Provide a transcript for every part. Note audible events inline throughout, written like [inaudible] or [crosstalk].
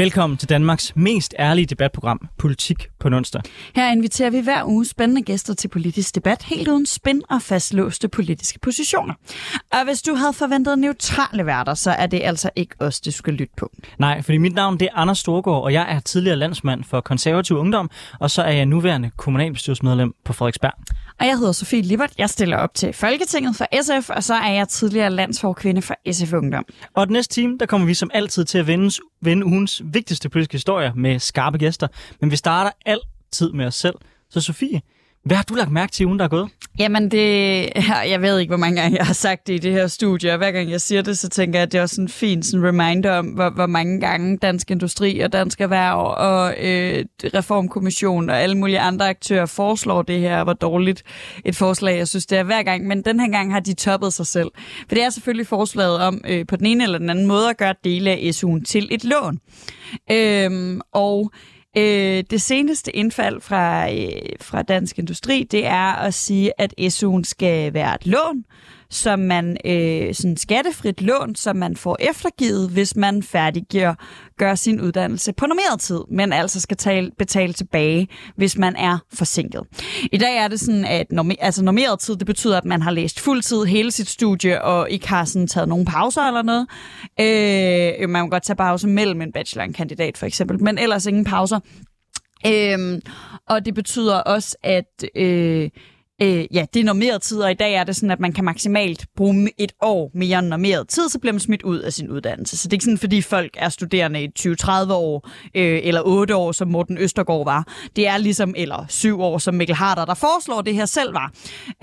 Velkommen til Danmarks mest ærlige debatprogram, Politik på onsdag. Her inviterer vi hver uge spændende gæster til politisk debat, helt uden spænd og fastlåste politiske positioner. Og hvis du havde forventet neutrale værter, så er det altså ikke os, du skal lytte på. Nej, fordi mit navn det er Anders Storgård, og jeg er tidligere landsmand for konservativ ungdom, og så er jeg nuværende kommunalbestyrelsesmedlem på Frederiksberg. Og jeg hedder Sofie Libert. Jeg stiller op til Folketinget for SF, og så er jeg tidligere landsforkvinde for SF Ungdom. Og den næste time, der kommer vi som altid til at vende, vende ugens vigtigste politiske historier med skarpe gæster. Men vi starter altid med os selv. Så Sofie, hvad har du lagt mærke til ugen, der er gået? Jamen, det, jeg ved ikke, hvor mange gange jeg har sagt det i det her studie, og hver gang jeg siger det, så tænker jeg, at det er også en fin sådan reminder om, hvor, hvor mange gange Dansk Industri og Dansk Erhverv og øh, Reformkommission og alle mulige andre aktører foreslår det her, hvor dårligt et forslag, jeg synes, det er hver gang. Men den her gang har de toppet sig selv. For det er selvfølgelig forslaget om øh, på den ene eller den anden måde at gøre dele af SU'en til et lån. Øh, og Øh, det seneste indfald fra, øh, fra Dansk Industri, det er at sige, at SU'en skal være et lån, som man øh, sådan skattefrit lån, som man får eftergivet, hvis man færdiggør gør sin uddannelse på normeret tid, men altså skal tale, betale tilbage, hvis man er forsinket. I dag er det sådan, at normer, altså normeret tid, det betyder, at man har læst fuldtid hele sit studie, og ikke har sådan taget nogen pauser eller noget. Øh, man kan godt tage pause mellem en bachelor og en kandidat, for eksempel, men ellers ingen pauser. Øh, og det betyder også, at... Øh, Øh, ja, det er normeret tid, og i dag er det sådan, at man kan maksimalt bruge et år mere end normeret tid, så bliver man smidt ud af sin uddannelse. Så det er ikke sådan, fordi folk er studerende i 20-30 år, øh, eller 8 år, som Morten Østergaard var. Det er ligesom, eller 7 år, som Mikkel Harder, der foreslår det her selv var.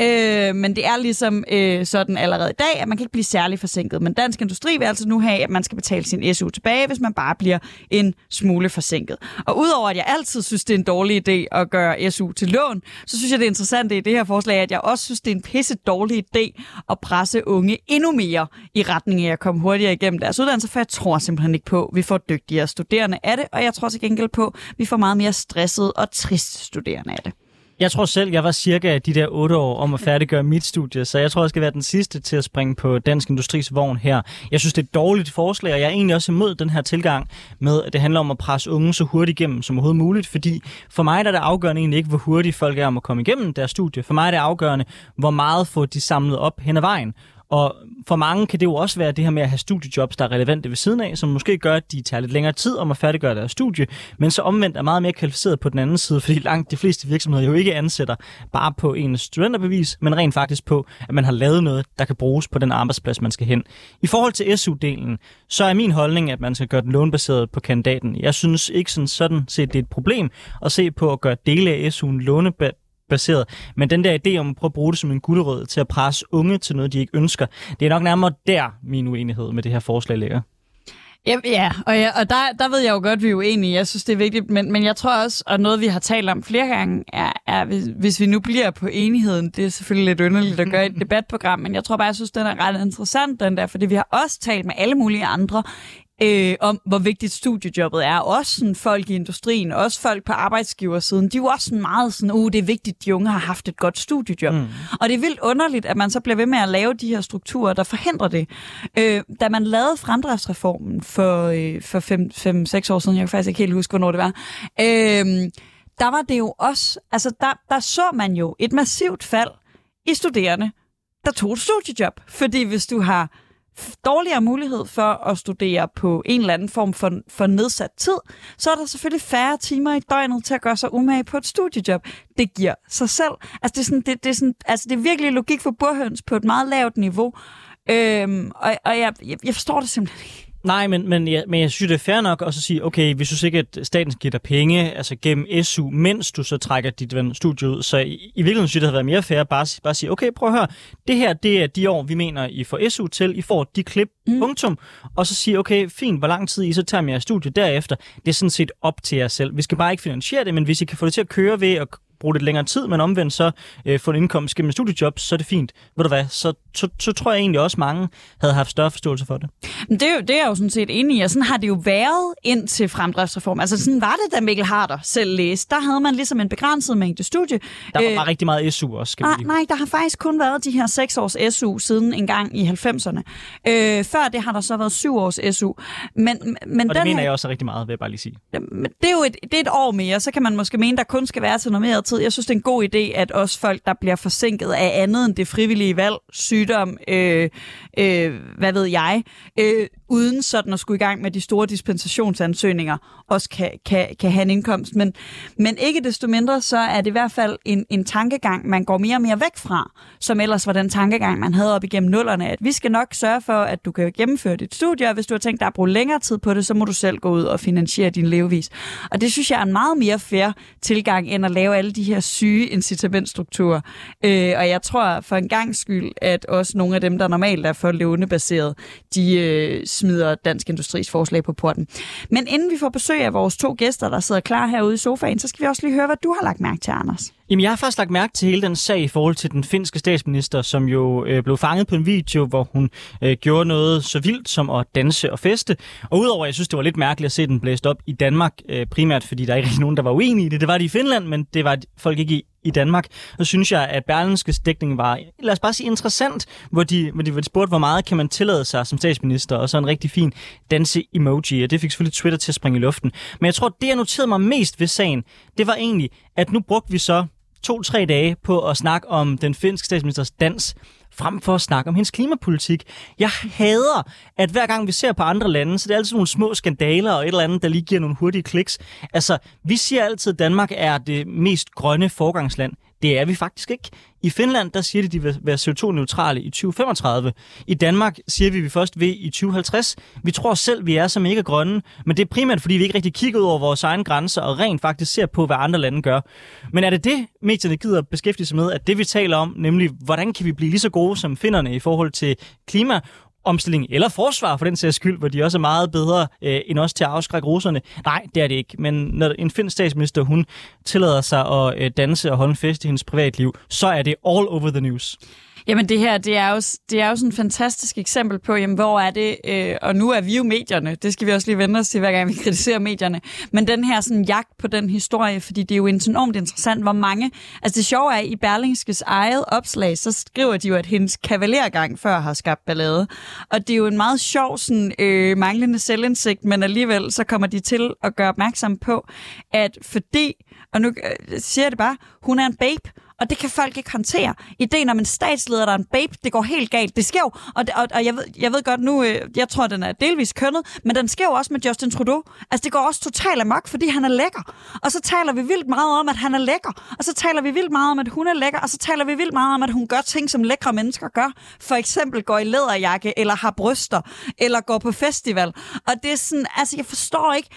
Øh, men det er ligesom øh, sådan allerede i dag, at man kan ikke blive særlig forsinket. Men Dansk Industri vil altså nu have, at man skal betale sin SU tilbage, hvis man bare bliver en smule forsinket. Og udover at jeg altid synes, det er en dårlig idé at gøre SU til lån, så synes jeg, det er interessant i det her forslag, at jeg også synes, det er en pisse dårlig idé at presse unge endnu mere i retning af at komme hurtigere igennem deres uddannelse, for jeg tror simpelthen ikke på, at vi får dygtigere studerende af det, og jeg tror til gengæld på, at vi får meget mere stressede og trist studerende af det. Jeg tror selv, jeg var cirka de der otte år om at færdiggøre mit studie, så jeg tror, jeg skal være den sidste til at springe på Dansk Industris vogn her. Jeg synes, det er et dårligt forslag, og jeg er egentlig også imod den her tilgang med, at det handler om at presse unge så hurtigt igennem som overhovedet muligt, fordi for mig er det afgørende egentlig ikke, hvor hurtigt folk er om at komme igennem deres studie. For mig er det afgørende, hvor meget får de samlet op hen ad vejen. Og for mange kan det jo også være det her med at have studiejobs, der er relevante ved siden af, som måske gør, at de tager lidt længere tid om at færdiggøre deres studie, men så omvendt er meget mere kvalificeret på den anden side, [laughs] fordi langt de fleste virksomheder jo ikke ansætter bare på en studenterbevis, men rent faktisk på, at man har lavet noget, der kan bruges på den arbejdsplads, man skal hen. I forhold til SU-delen, så er min holdning, at man skal gøre den lånebaseret på kandidaten. Jeg synes ikke sådan, sådan set, det er et problem at se på at gøre dele af SU'en lånebaseret baseret. Men den der idé om at prøve at bruge det som en gulerod til at presse unge til noget, de ikke ønsker, det er nok nærmere der, min uenighed med det her forslag ligger. Ja, ja og, ja, og der, der ved jeg jo godt, at vi er uenige. Jeg synes, det er vigtigt. Men, men jeg tror også, og noget vi har talt om flere gange, er, er hvis, hvis vi nu bliver på enigheden, det er selvfølgelig lidt underligt at gøre i et [laughs] debatprogram, men jeg tror bare, jeg synes, den er ret interessant, den der, fordi vi har også talt med alle mulige andre øh, om, hvor vigtigt studiejobbet er. Også sådan folk i industrien, også folk på arbejdsgiversiden, de er jo også sådan meget sådan, uh, det er vigtigt, at de unge har haft et godt studiejob. Mm. Og det er vildt underligt, at man så bliver ved med at lave de her strukturer, der forhindrer det. Øh, da man lavede fremdriftsreformen for, øh, for 5-6 år siden, jeg kan faktisk ikke helt huske, hvornår det var, øh, der var det jo også, altså der, der så man jo et massivt fald i studerende, der tog et studiejob. Fordi hvis du har dårligere mulighed for at studere på en eller anden form for, for nedsat tid, så er der selvfølgelig færre timer i døgnet til at gøre sig umage på et studiejob. Det giver sig selv. Altså det er, sådan, det, det er, sådan, altså det er virkelig logik for burhøns på et meget lavt niveau. Øhm, og og jeg, jeg, jeg forstår det simpelthen ikke. Nej, men, men, jeg, men jeg synes, det er fair nok at sige, okay, vi synes ikke, at staten skal give dig penge altså gennem SU, mens du så trækker dit studie ud. Så i, i virkeligheden synes jeg, det havde været mere fair bare, bare at sige, okay, prøv at høre, det her, det er de år, vi mener, I får SU til, I får de klip, mm. punktum, og så sige, okay, fint, hvor lang tid I så tager med jeres studie derefter, det er sådan set op til jer selv. Vi skal bare ikke finansiere det, men hvis I kan få det til at køre ved at bruge lidt længere tid, men omvendt så øh, få en indkomst gennem studiejob, så er det fint. Ved du hvad, så, så, så tror jeg egentlig også, mange havde haft større forståelse for det. Men det, er jo, det er jeg jo sådan set enig i, og sådan har det jo været ind til fremdriftsreform. Altså sådan var det, da Mikkel Harder selv læste. Der havde man ligesom en begrænset mængde studie. Der var øh, bare rigtig meget SU også, skal ah, Nej, der har faktisk kun været de her seks års SU siden en gang i 90'erne. Øh, før det har der så været syv års SU. Men, men og det mener her... jeg også rigtig meget, vil jeg bare lige sige. Men det er jo et, det er et år mere, så kan man måske mene, der kun skal være til normeret tid. Jeg synes, det er en god idé, at også folk, der bliver forsinket af andet end det frivillige valg, sygdom, øh, øh, hvad ved jeg, øh, uden sådan at skulle i gang med de store dispensationsansøgninger, også kan, kan, kan have en indkomst. Men, men ikke desto mindre, så er det i hvert fald en, en tankegang, man går mere og mere væk fra, som ellers var den tankegang, man havde op igennem nullerne, at vi skal nok sørge for, at du kan gennemføre dit studie, og hvis du har tænkt dig at bruge længere tid på det, så må du selv gå ud og finansiere din levevis. Og det synes jeg er en meget mere fair tilgang, end at lave alle de her syge incitamentstrukturer. Øh, og jeg tror for en gang skyld, at også nogle af dem, der normalt er for lånebaseret, de øh, smider Dansk Industris forslag på porten. Men inden vi får besøg af vores to gæster, der sidder klar herude i sofaen, så skal vi også lige høre, hvad du har lagt mærke til, Anders. Jamen, jeg har faktisk lagt mærke til hele den sag i forhold til den finske statsminister, som jo øh, blev fanget på en video, hvor hun øh, gjorde noget så vildt som at danse og feste. Og udover, at jeg synes, det var lidt mærkeligt at se den blæst op i Danmark, øh, primært fordi der ikke er nogen, der var uenige i det. Det var de i Finland, men det var folk ikke i, i Danmark. Så synes jeg, at Berlinskes dækning var, lad os bare sige, interessant, hvor de, hvor de, hvor de spurgte, hvor meget kan man tillade sig som statsminister, og så en rigtig fin danse-emoji, og det fik selvfølgelig Twitter til at springe i luften. Men jeg tror, det jeg noterede mig mest ved sagen, det var egentlig, at nu brugte vi så to-tre dage på at snakke om den finske statsministers dans, frem for at snakke om hendes klimapolitik. Jeg hader, at hver gang vi ser på andre lande, så det er altid nogle små skandaler og et eller andet, der lige giver nogle hurtige kliks. Altså, vi siger altid, at Danmark er det mest grønne forgangsland. Det er vi faktisk ikke. I Finland, der siger de, at de vil være CO2-neutrale i 2035. I Danmark siger vi, at vi først vil i 2050. Vi tror selv, vi er så mega grønne, men det er primært, fordi vi ikke rigtig kigger ud over vores egne grænser og rent faktisk ser på, hvad andre lande gør. Men er det det, medierne gider beskæftige sig med, at det vi taler om, nemlig hvordan kan vi blive lige så gode som finnerne i forhold til klima, omstilling eller forsvar for den sags skyld, hvor de også er meget bedre øh, end os til at afskrække russerne. Nej, det er det ikke. Men når en finsk statsminister, hun tillader sig at øh, danse og holde en fest i hendes privatliv, så er det all over the news. Jamen det her, det er jo, det er jo sådan et fantastisk eksempel på, jamen, hvor er det, øh, og nu er vi jo medierne, det skal vi også lige vende os til, hver gang vi [laughs] kritiserer medierne, men den her sådan jagt på den historie, fordi det er jo enormt interessant, hvor mange, altså det sjove er, i Berlingskes eget opslag, så skriver de jo, at hendes kavalergang før har skabt ballade, og det er jo en meget sjov sådan, øh, manglende selvindsigt, men alligevel så kommer de til at gøre opmærksom på, at fordi, og nu øh, siger jeg det bare, hun er en babe, og det kan folk ikke håndtere. Ideen om en statsleder, der er en babe, det går helt galt. Det sker jo, og, det, og, og jeg, ved, jeg ved godt nu, øh, jeg tror, den er delvis kønnet, men den sker jo også med Justin Trudeau. Altså, det går også totalt amok, fordi han er lækker. Og så taler vi vildt meget om, at han er lækker. Og så taler vi vildt meget om, at hun er lækker. Og så taler vi vildt meget om, at hun gør ting, som lækre mennesker gør. For eksempel går i læderjakke, eller har bryster, eller går på festival. Og det er sådan, altså, jeg forstår ikke,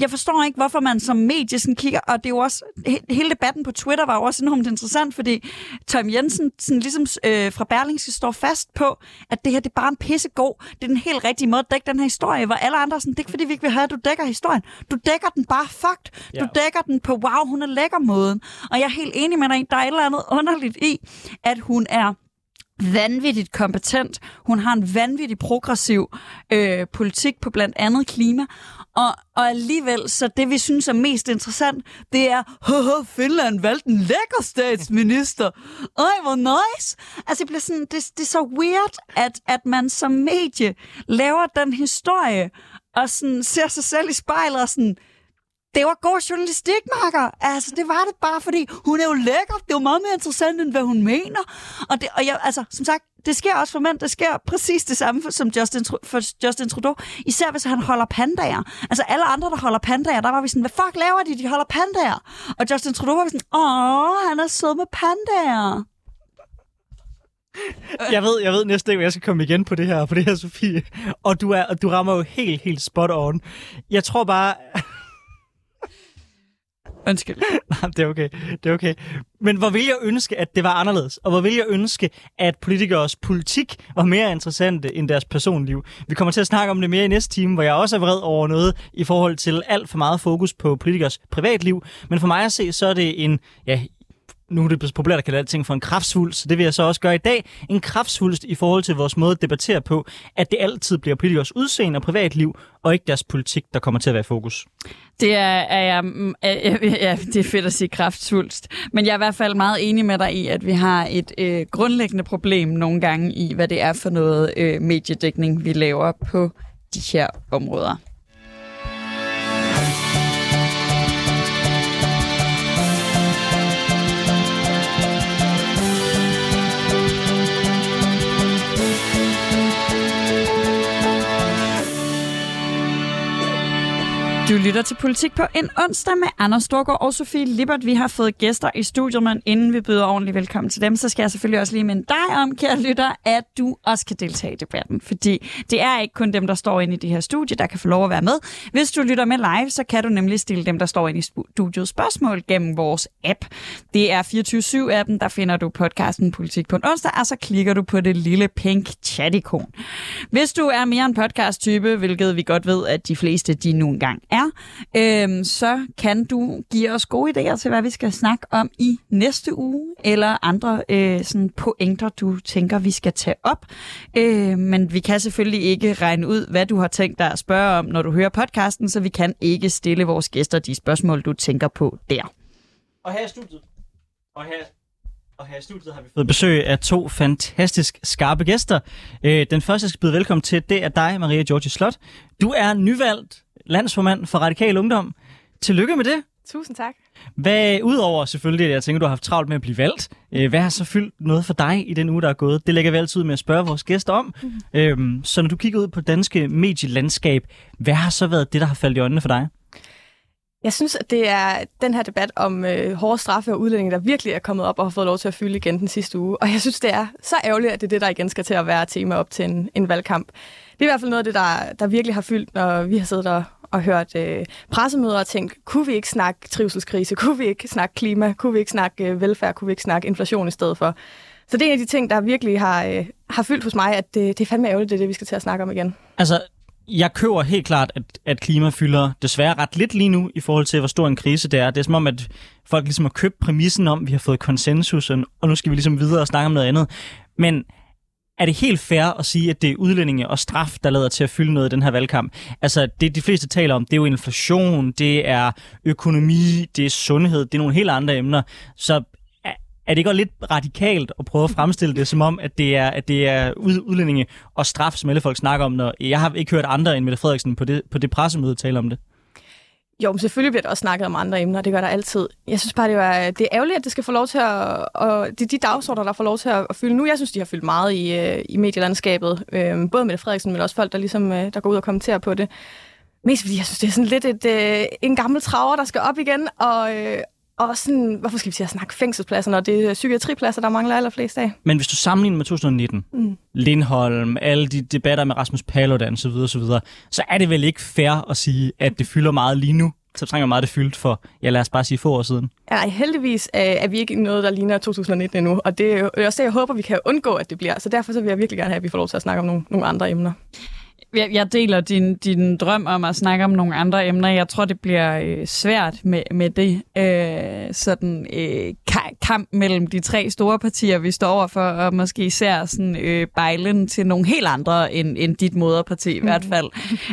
jeg forstår ikke, hvorfor man som medie sådan kigger, og det er jo også, hele debatten på Twitter var jo også enormt interessant, interessant, fordi Tom Jensen sådan ligesom, øh, fra Berlingske står fast på, at det her det er bare en pissegod. Det er den helt rigtige måde at dække den her historie, hvor alle andre sådan, det er ikke fordi, vi ikke vil have, at du dækker historien. Du dækker den bare fucked. Du yeah. dækker den på, wow, hun er lækker måden. Og jeg er helt enig med dig, der er et eller andet underligt i, at hun er vanvittigt kompetent. Hun har en vanvittig progressiv øh, politik på blandt andet klima. Og, og alligevel, så det vi synes er mest interessant, det er, haha, Finland valgte en lækker statsminister. Ej, hvor nice. Altså, det, bliver sådan, det, det er så weird, at, at man som medie laver den historie, og sådan ser sig selv i spejlet og sådan, det var god journalistik, Marker. Altså, det var det bare, fordi hun er jo lækker. Det er jo meget mere interessant, end hvad hun mener. Og, det, og jeg, altså, som sagt, det sker også for mænd. Det sker præcis det samme for, som Justin, for Justin Trudeau. Især hvis han holder pandager. Altså alle andre, der holder pandager, der var vi sådan, hvad fuck laver de? De holder pandager. Og Justin Trudeau var vi sådan, åh, han er sød med pandager. Øh. Jeg ved, jeg ved næste gang, jeg skal komme igen på det her, på det her, Sofie. Og du, er, du rammer jo helt, helt spot on. Jeg tror bare... Undskyld. [laughs] Nej, det er okay. Det er okay. Men hvor vil jeg ønske, at det var anderledes? Og hvor vil jeg ønske, at politikers politik var mere interessante end deres personliv? Vi kommer til at snakke om det mere i næste time, hvor jeg også er vred over noget i forhold til alt for meget fokus på politikers privatliv. Men for mig at se, så er det en, ja, nu er det blevet populært at kalde alting for en kraftsvulst, så det vil jeg så også gøre i dag. En kraftsvulst i forhold til vores måde at debattere på, at det altid bliver politikers udseende og privatliv, og ikke deres politik, der kommer til at være i fokus. Det er, er, jeg, mm, er, er, ja, det er fedt at sige kraftsvulst. Men jeg er i hvert fald meget enig med dig i, at vi har et øh, grundlæggende problem nogle gange i, hvad det er for noget øh, mediedækning, vi laver på de her områder. Du lytter til Politik på en onsdag med Anders Storgård og Sofie Lippert. Vi har fået gæster i studiet, men inden vi byder ordentligt velkommen til dem, så skal jeg selvfølgelig også lige minde dig om, kære lytter, at du også kan deltage i debatten. Fordi det er ikke kun dem, der står inde i det her studie, der kan få lov at være med. Hvis du lytter med live, så kan du nemlig stille dem, der står inde i studiet spørgsmål gennem vores app. Det er 24-7-appen, der finder du podcasten Politik på en onsdag, og så klikker du på det lille pink chat-ikon. Hvis du er mere en podcast-type, hvilket vi godt ved, at de fleste de nu engang er, er, øhm, så kan du give os gode idéer til, hvad vi skal snakke om i næste uge, eller andre øh, sådan pointer, du tænker, vi skal tage op. Øh, men vi kan selvfølgelig ikke regne ud, hvad du har tænkt dig at spørge om, når du hører podcasten, så vi kan ikke stille vores gæster de spørgsmål, du tænker på der. Og her i studiet, og her og her i studiet har vi fået besøg af to fantastisk skarpe gæster. Øh, den første, jeg skal byde velkommen til, det er dig, Maria Georgi Slot. Du er nyvalgt landsformand for Radikal Ungdom. Tillykke med det. Tusind tak. Hvad, udover selvfølgelig, at jeg tænker, du har haft travlt med at blive valgt, øh, hvad har så fyldt noget for dig i den uge, der er gået? Det lægger vi altid med at spørge vores gæster om. Mm. Øhm, så når du kigger ud på danske medielandskab, hvad har så været det, der har faldet i øjnene for dig? Jeg synes, at det er den her debat om øh, hårde straffe og udlændinge, der virkelig er kommet op og har fået lov til at fylde igen den sidste uge. Og jeg synes, det er så ærgerligt, at det er det, der igen skal til at være tema op til en, en valgkamp. Det er i hvert fald noget af det, der, der virkelig har fyldt, når vi har siddet og, og hørt øh, pressemøder og tænkt, kunne vi ikke snakke trivselskrise, kunne vi ikke snakke klima, kunne vi ikke snakke øh, velfærd, kunne vi ikke snakke inflation i stedet for. Så det er en af de ting, der virkelig har, øh, har fyldt hos mig, at det, det er fandme ærgerligt, det er det, vi skal til at snakke om igen. Altså, jeg køber helt klart, at, at klima fylder desværre ret lidt lige nu, i forhold til, hvor stor en krise det er. Det er som om, at folk ligesom har købt præmissen om, at vi har fået konsensus, og nu skal vi ligesom videre og snakke om noget andet. Men er det helt fair at sige, at det er udlændinge og straf, der lader til at fylde noget i den her valgkamp? Altså, det de fleste taler om, det er jo inflation, det er økonomi, det er sundhed, det er nogle helt andre emner. Så er det ikke også lidt radikalt at prøve at fremstille det som om, at det er, at det er udlændinge og straf, som alle folk snakker om, når jeg har ikke hørt andre end Mette Frederiksen på det, på det pressemøde tale om det? Jo, men selvfølgelig bliver der også snakket om andre emner, det gør der altid. Jeg synes bare, det er, det er ærgerligt, at det skal få lov til at... Og det er de dagsordner, der får lov til at fylde nu. Jeg synes, de har fyldt meget i, øh, i medielandskabet. Øhm, både med Frederiksen, men også folk, der, ligesom, øh, der går ud og kommenterer på det. Mest fordi jeg synes, det er sådan lidt et, øh, en gammel traver, der skal op igen. Og, øh, og sådan, hvorfor skal vi sige at snakke fængselspladser, når det er psykiatripladser, der mangler allerflest af? Men hvis du sammenligner med 2019, mm. Lindholm, alle de debatter med Rasmus Paludan osv., osv., så er det vel ikke fair at sige, at det fylder meget lige nu, så trænger meget det fyldt for, ja lad os bare sige få år siden. Ja, heldigvis øh, er vi ikke noget, der ligner 2019 endnu, og det er også det, jeg håber, vi kan undgå, at det bliver. Så derfor så vil jeg virkelig gerne have, at vi får lov til at snakke om nogle, nogle andre emner. Jeg, jeg deler din, din drøm om at snakke om nogle andre emner. Jeg tror, det bliver øh, svært med, med det øh, sådan øh, kamp mellem de tre store partier, vi står over for, og måske især sådan øh, bejlen til nogle helt andre end, end dit moderparti i hvert fald.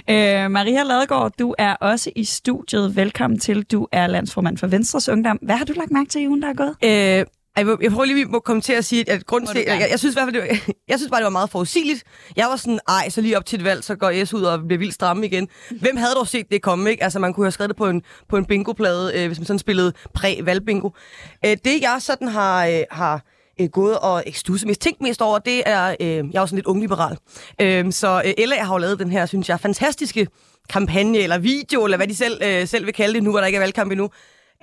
øh, Maria Ladegaard, du er også i studiet. Velkommen til. Du er landsformand for Venstres Ungdom. Hvad har du lagt mærke til i ugen, der er gået? Øh, jeg, jeg prøver lige at komme til at sige, at grund til, jeg, jeg, synes i hvert fald, det var, [laughs] jeg synes bare, det var meget forudsigeligt. Jeg var sådan, ej, så lige op til et valg, så går S ud og bliver vildt stramme igen. Hvem havde dog set det komme, ikke? Altså, man kunne have skrevet det på en, på en bingoplade, øh, hvis man sådan spillede præ-valgbingo. Øh, det, jeg sådan har, øh, har øh, gået og stusset mest, tænkt mest over, det er, øh, jeg er jo sådan lidt ungliberal. Øh, så øh, LA har jo lavet den her, synes jeg, fantastiske kampagne, eller video, eller hvad de selv, øh, selv vil kalde det, nu hvor der ikke er valgkamp endnu,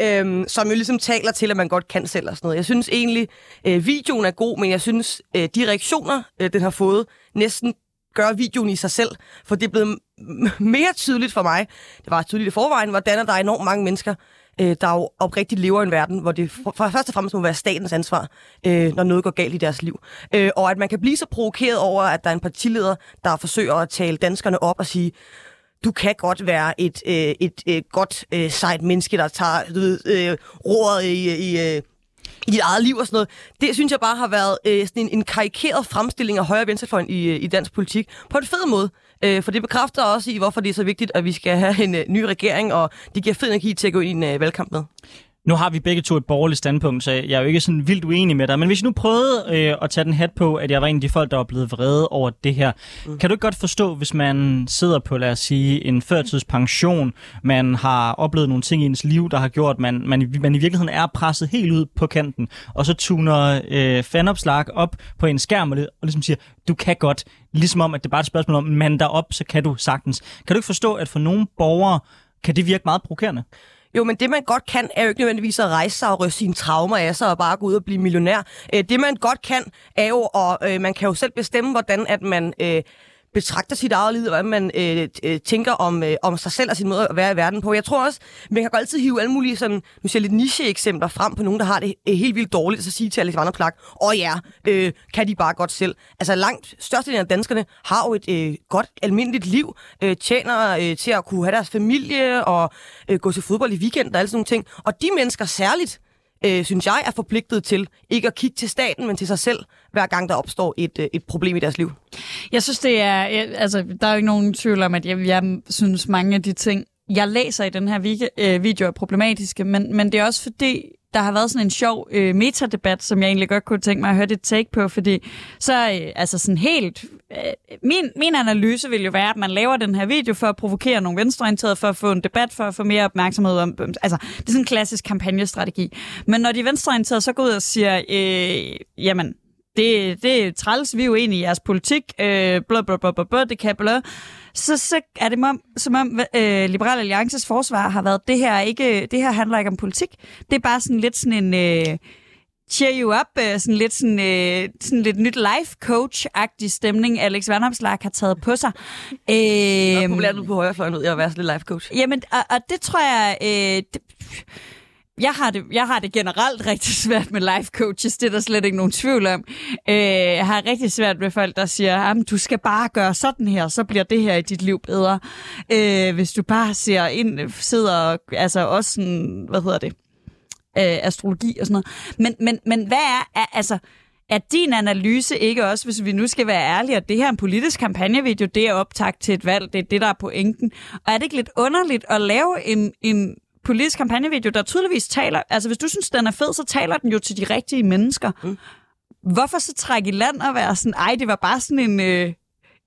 øhm, som jo ligesom taler til, at man godt kan selv og sådan noget. Jeg synes egentlig, øh, videoen er god, men jeg synes, øh, de reaktioner, øh, den har fået, næsten gør videoen i sig selv, for det er blevet mere tydeligt for mig, det var tydeligt i forvejen, hvordan der er enormt mange mennesker, øh, der jo oprigtigt lever i en verden, hvor det for, for først og fremmest må være statens ansvar, øh, når noget går galt i deres liv. Øh, og at man kan blive så provokeret over, at der er en partileder, der forsøger at tale danskerne op og sige, du kan godt være et, øh, et, øh, godt øh, sejt menneske, der tager du ved, øh, roret i, i, øh, i dit eget liv og sådan noget. Det synes jeg bare har været øh, sådan en, en karikeret fremstilling af højre- og venstrefløjen i, øh, i dansk politik. På en fed måde. Øh, for det bekræfter også i, hvorfor det er så vigtigt, at vi skal have en øh, ny regering, og det giver fed energi til at gå ind i en øh, valgkamp med. Nu har vi begge to et borgerligt standpunkt, så jeg er jo ikke sådan vildt uenig med dig. Men hvis jeg nu prøvede øh, at tage den hat på, at jeg var en af de folk, der var blevet vrede over det her. Mm. Kan du ikke godt forstå, hvis man sidder på, lad os sige, en førtidspension, man har oplevet nogle ting i ens liv, der har gjort, man, man, man i virkeligheden er presset helt ud på kanten, og så tuner øh, fanopslag op på en skærm og, og ligesom siger, du kan godt. Ligesom om, at det er bare et spørgsmål om, man der op, så kan du sagtens. Kan du ikke forstå, at for nogle borgere kan det virke meget provokerende? Jo, men det man godt kan, er jo ikke nødvendigvis at rejse sig og ryste sine traumer af sig og bare gå ud og blive millionær. Øh, det man godt kan, er jo, og øh, man kan jo selv bestemme, hvordan at man... Øh, betragter sit eget liv, og hvad man øh, øh, tænker om, øh, om sig selv og sin måde at være i verden på. Jeg tror også, man kan godt altid hive alle mulige sådan, nu siger lidt niche-eksempler frem på nogen, der har det øh, helt vildt dårligt, og så sige til Alexander Plak, åh oh, ja, øh, kan de bare godt selv. Altså langt størstedelen af danskerne har jo et øh, godt, almindeligt liv, øh, tjener øh, til at kunne have deres familie og øh, gå til fodbold i weekend og alle sådan nogle ting. Og de mennesker særligt, øh, synes jeg, er forpligtet til ikke at kigge til staten, men til sig selv, hver gang der opstår et, øh, et problem i deres liv. Jeg synes, det er... Altså, der er jo ikke nogen tvivl om, at jeg, jeg synes, mange af de ting, jeg læser i den her øh, video, er problematiske, men, men det er også fordi, der har været sådan en sjov øh, metadebat, som jeg egentlig godt kunne tænke mig at høre dit take på, fordi så øh, altså sådan helt... Øh, min, min analyse vil jo være, at man laver den her video for at provokere nogle venstreorienterede, for at få en debat, for at få mere opmærksomhed om... Øhm, altså, det er sådan en klassisk kampagnestrategi. Men når de venstreorienterede så går ud og siger, øh, jamen, det, det er træls, vi er jo enige i jeres politik, øh, bla bla bla bla, bla det kan bla. Så, så er det som, som om øh, Liberal Alliances forsvar har været, det her, ikke, det her handler ikke om politik. Det er bare sådan lidt sådan en... Øh, cheer you up, øh, sådan lidt, sådan, øh, sådan lidt nyt life coach-agtig stemning, Alex Vandopslag har taget på sig. Øh, det er populært på højrefløjen ud at være sådan lidt life coach. Jamen, og, og det tror jeg... Øh, det, jeg har, det, jeg har det generelt rigtig svært med life coaches, det er der slet ikke nogen tvivl om. Øh, jeg har rigtig svært med folk, der siger, at du skal bare gøre sådan her, så bliver det her i dit liv bedre. Øh, hvis du bare ser ind, sidder altså også sådan, hvad hedder det, øh, astrologi og sådan noget. Men, men, men hvad er, er altså, er din analyse ikke også, hvis vi nu skal være ærlige, at det her er en politisk kampagnevideo, det er optagt til et valg, det er det, der er pointen. Og er det ikke lidt underligt at lave en, en politisk kampagnevideo, der tydeligvis taler... Altså, hvis du synes, den er fed, så taler den jo til de rigtige mennesker. Mm. Hvorfor så trække i land og være sådan, ej, det var bare sådan en... Øh,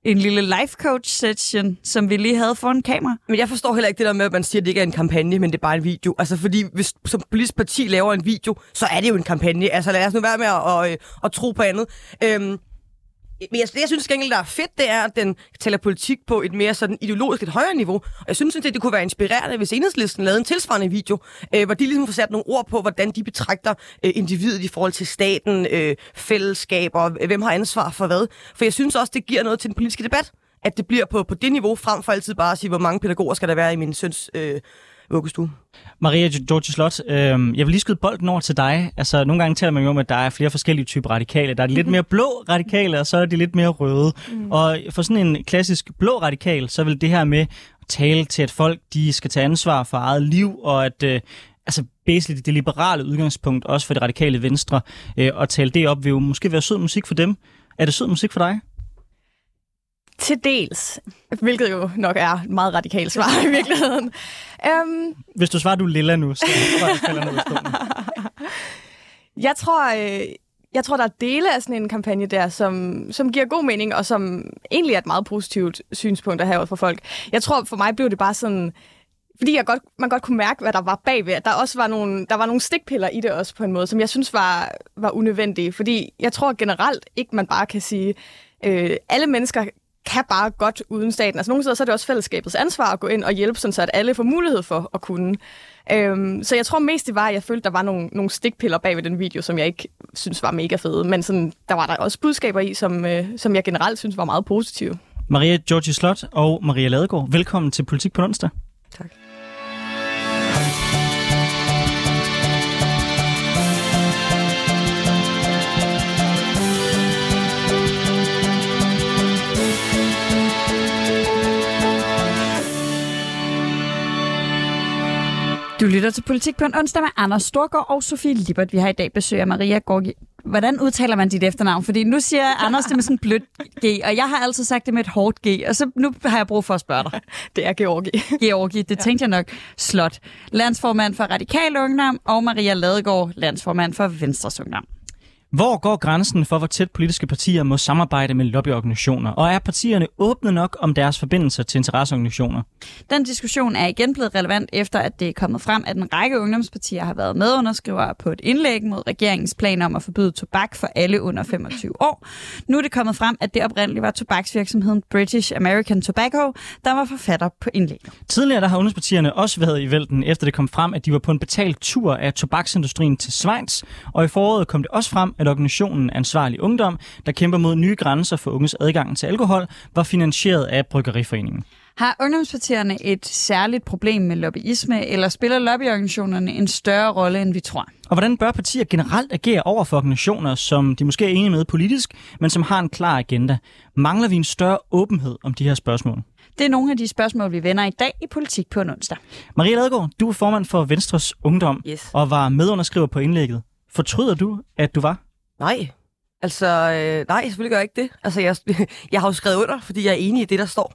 en lille life coach session, som vi lige havde foran kamera. Men jeg forstår heller ikke det der med, at man siger, at det ikke er en kampagne, men det er bare en video. Altså fordi hvis som politisk parti laver en video, så er det jo en kampagne. Altså lad os nu være med at, at, at, at tro på andet. Øhm, men jeg, jeg synes gengæld, der er fedt, det er, at den taler politik på et mere sådan ideologisk, et højere niveau. Og jeg synes, at det kunne være inspirerende, hvis enhedslisten lavede en tilsvarende video, øh, hvor de ligesom får sat nogle ord på, hvordan de betragter øh, individet i forhold til staten, øh, fællesskaber, øh, hvem har ansvar for hvad. For jeg synes også, det giver noget til den politiske debat, at det bliver på, på det niveau, frem for altid bare at sige, hvor mange pædagoger skal der være i min søns øh, vuggestue. Maria George Slot, øh, jeg vil lige skyde bolden over til dig. Altså, nogle gange taler man jo om, at der er flere forskellige typer radikale. Der er de lidt mere blå radikale, og så er de lidt mere røde. Mm. Og for sådan en klassisk blå radikal, så vil det her med at tale til, at folk de skal tage ansvar for eget liv, og at øh, altså basically det liberale udgangspunkt, også for det radikale venstre, øh, og tale det op, vil jo måske være sød musik for dem. Er det sød musik for dig? Til dels, hvilket jo nok er meget radikalt svar i virkeligheden. Um, Hvis du svarer, du er lilla nu, så falder ned [laughs] Jeg tror, øh, jeg tror, der er dele af sådan en kampagne der, som, som giver god mening, og som egentlig er et meget positivt synspunkt at have for folk. Jeg tror, for mig blev det bare sådan fordi jeg godt, man godt kunne mærke, hvad der var bagved. Der også var nogle, der var nogle stikpiller i det også på en måde, som jeg synes var, var unødvendige. Fordi jeg tror generelt ikke, man bare kan sige, øh, alle mennesker kan bare godt uden staten. Altså nogle steder så er det også fællesskabets ansvar at gå ind og hjælpe, sådan så at alle får mulighed for at kunne. Øhm, så jeg tror mest det var, at jeg følte, der var nogle, nogle stikpiller bag ved den video, som jeg ikke synes var mega fede. Men sådan, der var der også budskaber i, som, øh, som jeg generelt synes var meget positive. Maria Georgi Slot og Maria Ladegaard, velkommen til Politik på onsdag. Du lytter til Politik på en onsdag med Anders Storgård og Sofie Libert. Vi har i dag besøg af Maria Gorgi. Hvordan udtaler man dit efternavn? Fordi nu siger [laughs] Anders det med sådan en blødt G, og jeg har altid sagt det med et hårdt G, og så nu har jeg brug for at spørge dig. [laughs] Det er Georgi. [laughs] Georgi, det tænkte jeg nok. Slot. Landsformand for Radikal Ungdom, og Maria Ladegaard, landsformand for Venstres Ungdom. Hvor går grænsen for, hvor tæt politiske partier må samarbejde med lobbyorganisationer? Og er partierne åbne nok om deres forbindelser til interesseorganisationer? Den diskussion er igen blevet relevant efter, at det er kommet frem, at en række ungdomspartier har været medunderskrivere på et indlæg mod regeringens plan om at forbyde tobak for alle under 25 år. Nu er det kommet frem, at det oprindeligt var tobaksvirksomheden British American Tobacco, der var forfatter på indlægget. Tidligere der har ungdomspartierne også været i vælten, efter det kom frem, at de var på en betalt tur af tobaksindustrien til Schweiz. Og i foråret kom det også frem, at organisationen Ansvarlig Ungdom, der kæmper mod nye grænser for unges adgang til alkohol, var finansieret af Bryggeriforeningen. Har ungdomspartierne et særligt problem med lobbyisme, eller spiller lobbyorganisationerne en større rolle, end vi tror? Og hvordan bør partier generelt agere over for organisationer, som de måske er enige med politisk, men som har en klar agenda? Mangler vi en større åbenhed om de her spørgsmål? Det er nogle af de spørgsmål, vi vender i dag i Politik på en onsdag. Maria Ladegaard, du er formand for Venstres Ungdom Yes. og var medunderskriver på indlægget. Fortryder du, at du var? Nej. Altså, øh, nej, selvfølgelig gør jeg ikke det. Altså, jeg, [laughs] jeg har jo skrevet under, fordi jeg er enig i det, der står.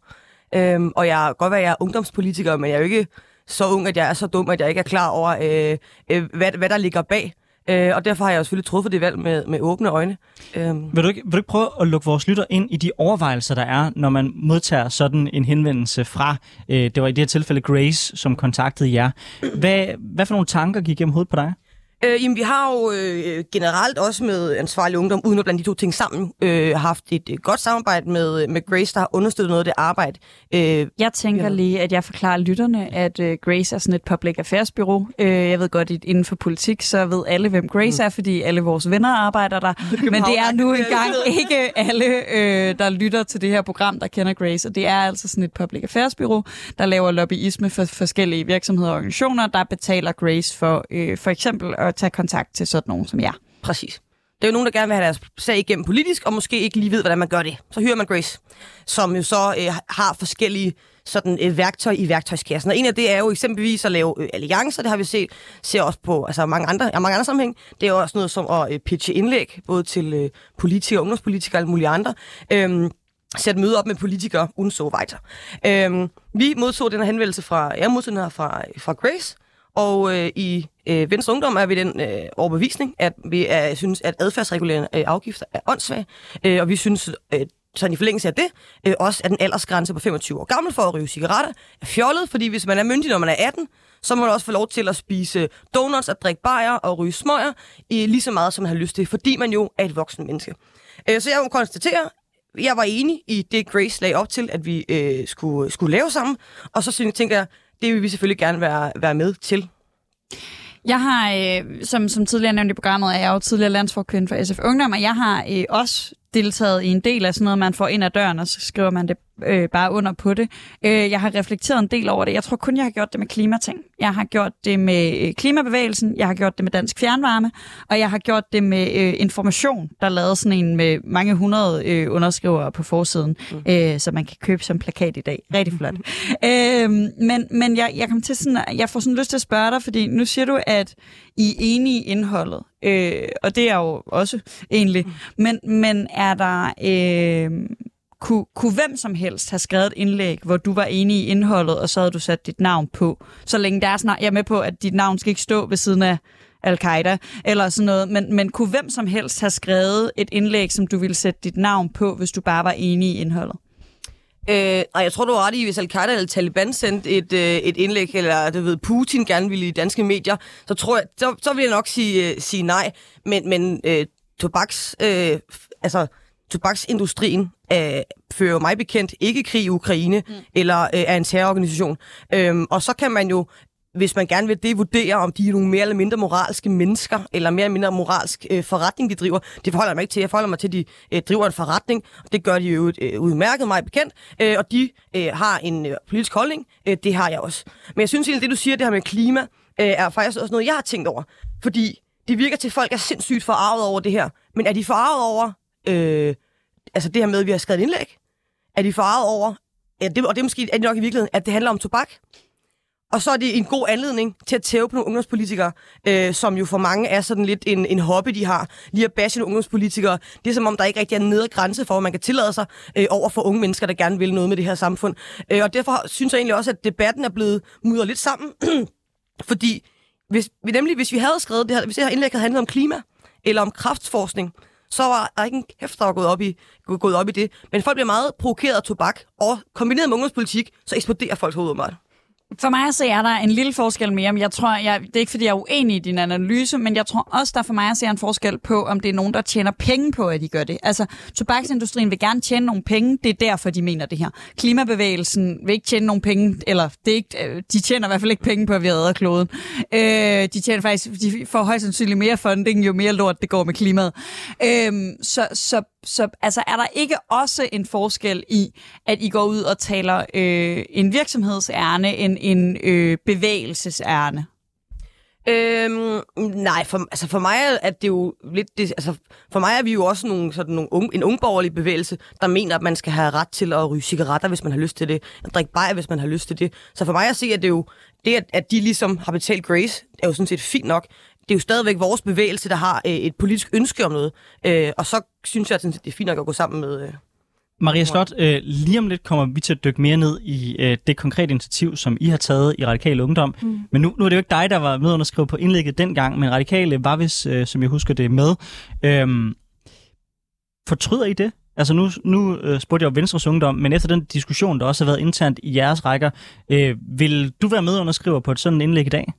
Øhm, og jeg kan godt være, at jeg er ungdomspolitiker, men jeg er jo ikke så ung, at jeg er så dum, at jeg ikke er klar over, øh, øh, hvad, hvad der ligger bag. Øh, og derfor har jeg jo selvfølgelig truffet det valg med, med åbne øjne. Øhm, Vil du, ikke, vil du ikke prøve at lukke vores lytter ind i de overvejelser, der er, når man modtager sådan en henvendelse fra, øh, det var i det her tilfælde Grace, som kontaktede jer. Hvad, hvad for nogle tanker gik gennem hovedet på dig? Øh, jamen, vi har jo øh, generelt også med ansvarlig ungdom, uden at blande de to ting sammen, øh, haft et øh, godt samarbejde med, med Grace, der har understøttet noget af det arbejde. Øh, Jeg tænker Ja. lige, at jeg forklarer lytterne, at uh, Grace er sådan et public affairs bureau. Uh, jeg ved godt, at inden for politik, så ved alle, hvem Grace mm. er, fordi alle vores venner arbejder der. Men det er nu engang ikke alle, uh, der lytter til det her program, der kender Grace. Og det er altså sådan et public affairs bureau, der laver lobbyisme for forskellige virksomheder og organisationer, der betaler Grace for uh, for eksempel at at tage kontakt til sådan nogen som jer. Præcis. Det er jo nogen, der gerne vil have deres sag igennem politisk, og måske ikke lige ved, hvordan man gør det. Så hyrer man Grace, som jo så øh, har forskellige sådan, øh, værktøj i værktøjskassen. Og en af det er jo eksempelvis at lave øh, alliancer, det har vi set, ser også på altså, mange andre, ja, mange andre sammenhæng. Det er jo også noget som at øh, pitche indlæg, både til øh, politikere, ungdomspolitikere og alle mulige andre. Øhm, sætte møde op med politikere, uden så weiter. Øhm, vi modtog den her henvendelse fra, jeg modtog den her fra, fra Grace, og øh, i øh, Venstre Ungdom er vi den øh, overbevisning, at vi er, synes, at adfærdsregulerende øh, afgifter er åndssvage, øh, og vi synes, øh, sådan i forlængelse af det, øh, også at den aldersgrænse på 25 år gammel for at ryge cigaretter er fjollet, fordi hvis man er myndig, når man er 18, så må man også få lov til at spise donuts, at drikke bajer og ryge smøger, i lige så meget, som man har lyst til, fordi man jo er et voksen menneske. Øh, så jeg må konstatere, jeg var enig i det, Grace lagde op til, at vi øh, skulle, skulle lave sammen, og så synes- tænker jeg, det vil vi selvfølgelig gerne være, være med til. Jeg har, øh, som, som tidligere nævnt i programmet, er jeg jo tidligere landsforkvinde for SF Ungdom, og jeg har øh, også deltaget i en del af sådan noget, man får ind ad døren, og så skriver man det øh, bare under på det. Øh, jeg har reflekteret en del over det. Jeg tror kun, jeg har gjort det med klimating. Jeg har gjort det med øh, klimabevægelsen, jeg har gjort det med Dansk Fjernvarme, og jeg har gjort det med øh, information, der lavede sådan en med mange hundrede øh, underskrivere på forsiden, mm. øh, så man kan købe som plakat i dag. Rigtig flot. øh, men men jeg, jeg, kom til sådan, jeg får sådan lyst til at spørge dig, fordi nu siger du, at i er enige i indholdet, øh, og det er jo også egentlig. Men, men er der... Øh, kunne, kunne hvem som helst have skrevet et indlæg, hvor du var enig i indholdet, og så havde du sat dit navn på. Så længe der er snart, jeg er med på, at dit navn skal ikke stå ved siden af al-Qaida, eller sådan noget, men, men kunne hvem som helst have skrevet et indlæg, som du ville sætte dit navn på, hvis du bare var enig i indholdet? Øh, nej, jeg tror, du har ret i, hvis Al-Qaida eller Taliban sendte et, øh, et indlæg, eller du ved, Putin gerne ville i danske medier, så tror jeg, så, så vil jeg nok sige, øh, sige nej. Men, men øh, tobaks, øh, altså, tobaksindustrien øh, fører jo mig bekendt ikke krig i Ukraine, mm. eller øh, er en terrororganisation. Øhm, og så kan man jo hvis man gerne vil det, vurdere, om de er nogle mere eller mindre moralske mennesker, eller mere eller mindre moralsk øh, forretning, de driver. Det forholder jeg mig ikke til. Jeg forholder mig til, at de øh, driver en forretning. og Det gør de jo øh, udmærket mig bekendt. Øh, og de øh, har en øh, politisk holdning. Øh, det har jeg også. Men jeg synes egentlig, det du siger, det her med klima, øh, er faktisk også noget, jeg har tænkt over. Fordi det virker til, at folk er sindssygt forarvet over det her. Men er de forarvet over øh, altså det her med, at vi har skrevet indlæg? Er de forarvet over, ja, det, og det er måske er det nok i virkeligheden, at det handler om tobak? Og så er det en god anledning til at tæve på nogle ungdomspolitikere, øh, som jo for mange er sådan lidt en, en hobby, de har. Lige at bashe nogle ungdomspolitikere. Det er som om, der ikke rigtig er en nedre grænse for, hvad man kan tillade sig øh, over for unge mennesker, der gerne vil noget med det her samfund. Øh, og derfor synes jeg egentlig også, at debatten er blevet mudret lidt sammen. [clears throat] Fordi hvis, vi, nemlig, hvis vi havde skrevet det her, hvis det her indlæg havde handlet om klima, eller om kraftforskning, så var der ikke en kæft, der var gået op, i, gået op i det. Men folk bliver meget provokeret af tobak, og kombineret med ungdomspolitik, så eksploderer folks hoved meget. For mig så er der en lille forskel mere, men jeg tror, jeg, det er ikke fordi, jeg er uenig i din analyse, men jeg tror også, der for mig ser en forskel på, om det er nogen, der tjener penge på, at de gør det. Altså, tobaksindustrien vil gerne tjene nogle penge, det er derfor, de mener det her. Klimabevægelsen vil ikke tjene nogle penge, eller det er ikke, øh, de tjener i hvert fald ikke penge på, at vi redder kloden. Øh, de tjener faktisk, de får højst sandsynligt mere funding, jo mere lort det går med klimaet. Øh, så, så så altså, er der ikke også en forskel i, at I går ud og taler øh, en virksomhedsærne en, en øh, bevægelsesærne? Øhm, nej, for, altså for mig er det jo lidt... Det, altså for mig er vi jo også nogle, sådan nogle unge, en ungborgerlig bevægelse, der mener, at man skal have ret til at ryge cigaretter, hvis man har lyst til det, at drikke bajer, hvis man har lyst til det. Så for mig at se, at det er jo det, at, at de ligesom har betalt Grace, er jo sådan set fint nok det er jo stadigvæk vores bevægelse, der har øh, et politisk ønske om noget. Øh, og så synes jeg, at det er fint nok at gå sammen med... Øh, Maria Slot, øh, lige om lidt kommer vi til at dykke mere ned i øh, det konkrete initiativ, som I har taget i Radikal Ungdom. Mm. Men nu, nu er det jo ikke dig, der var med skrive på indlægget dengang, men Radikale var vist, øh, som jeg husker det, med. Øhm, fortryder I det? Altså nu, nu øh, spurgte jeg jo Venstres Ungdom, men efter den diskussion, der også har været internt i jeres rækker, øh, vil du være med skrive på et sådan indlæg i dag?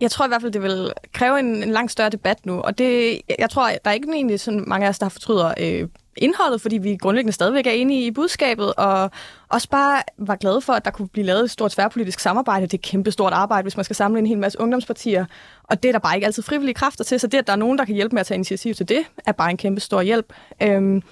Jeg tror i hvert fald, det vil kræve en, en langt større debat nu, og det, jeg tror, der er ikke egentlig sådan mange af os, der fortryder øh, indholdet, fordi vi grundlæggende stadigvæk er enige i budskabet, og også bare var glade for, at der kunne blive lavet et stort tværpolitisk samarbejde. Det er et kæmpe stort arbejde, hvis man skal samle en hel masse ungdomspartier, og det er der bare ikke altid frivillige kræfter til, så det, at der er nogen, der kan hjælpe med at tage initiativ til det, er bare en kæmpe stor hjælp. Øhm,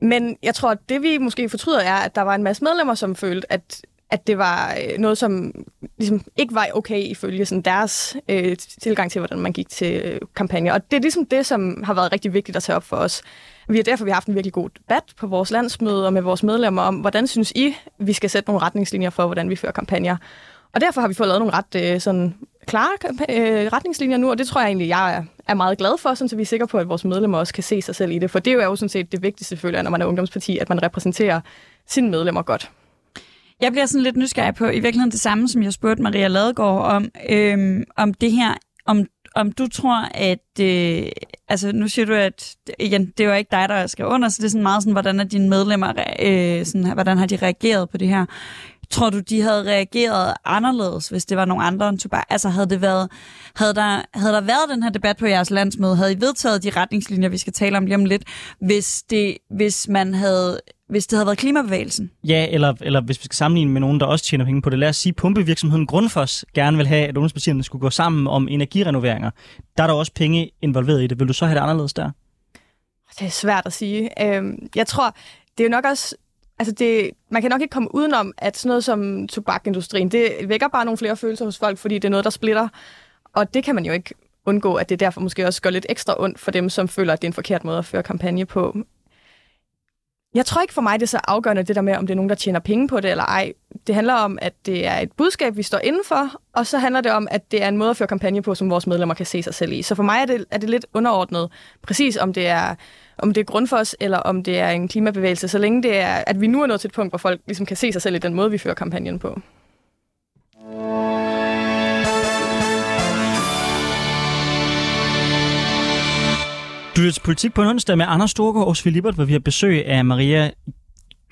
men jeg tror, at det vi måske fortryder er, at der var en masse medlemmer, som følte, at at det var øh, noget, som ligesom ikke var okay ifølge sådan deres øh, tilgang til, hvordan man gik til øh, kampagner. Og det er ligesom det, som har været rigtig vigtigt at tage op for os. Vi har derfor vi har haft en virkelig god debat på vores landsmøde og med vores medlemmer om, hvordan synes I, vi skal sætte nogle retningslinjer for, hvordan vi fører kampagner. Og derfor har vi fået lavet nogle ret øh, sådan, klare øh, retningslinjer nu, og det tror jeg egentlig, jeg er, er meget glad for, sådan, så vi er sikre på, at vores medlemmer også kan se sig selv i det. For det er jo sådan set det vigtigste, selvfølgelig, når man er ungdomsparti, at man repræsenterer sine medlemmer godt. Jeg bliver sådan lidt nysgerrig på, i virkeligheden det samme, som jeg spurgte Maria Ladegaard om, øhm, om det her, om, om du tror, at, øh, altså nu siger du, at igen, det var ikke dig, der skal under, så det er sådan meget sådan, hvordan er dine medlemmer, øh, sådan, hvordan har de reageret på det her? Tror du, de havde reageret anderledes, hvis det var nogle andre end tobak? Altså havde, det været, havde, der, havde der været den her debat på jeres landsmøde? Havde I vedtaget de retningslinjer, vi skal tale om lige om lidt, hvis, det, hvis man havde hvis det havde været klimabevægelsen? Ja, eller, eller hvis vi skal sammenligne med nogen, der også tjener penge på det. Lad os sige, at pumpevirksomheden Grundfos gerne vil have, at ungdomspartierne skulle gå sammen om energirenoveringer. Der er der også penge involveret i det. Vil du så have det anderledes der? Det er svært at sige. Øhm, jeg tror, det er jo nok også Altså det, man kan nok ikke komme udenom, at sådan noget som tobakindustrien, det vækker bare nogle flere følelser hos folk, fordi det er noget, der splitter. Og det kan man jo ikke undgå, at det derfor måske også gør lidt ekstra ondt for dem, som føler, at det er en forkert måde at føre kampagne på. Jeg tror ikke for mig, det er så afgørende, det der med, om det er nogen, der tjener penge på det eller ej. Det handler om, at det er et budskab, vi står indenfor, og så handler det om, at det er en måde at føre kampagne på, som vores medlemmer kan se sig selv i. Så for mig er det, er det lidt underordnet, præcis om det er om det er Grundfos, eller om det er en klimabevægelse, så længe det er, at vi nu er nået til et punkt, hvor folk ligesom kan se sig selv i den måde, vi fører kampagnen på. Du lytter til Politik på en onsdag med Anders Storgård og Svend hvor vi har besøg af Maria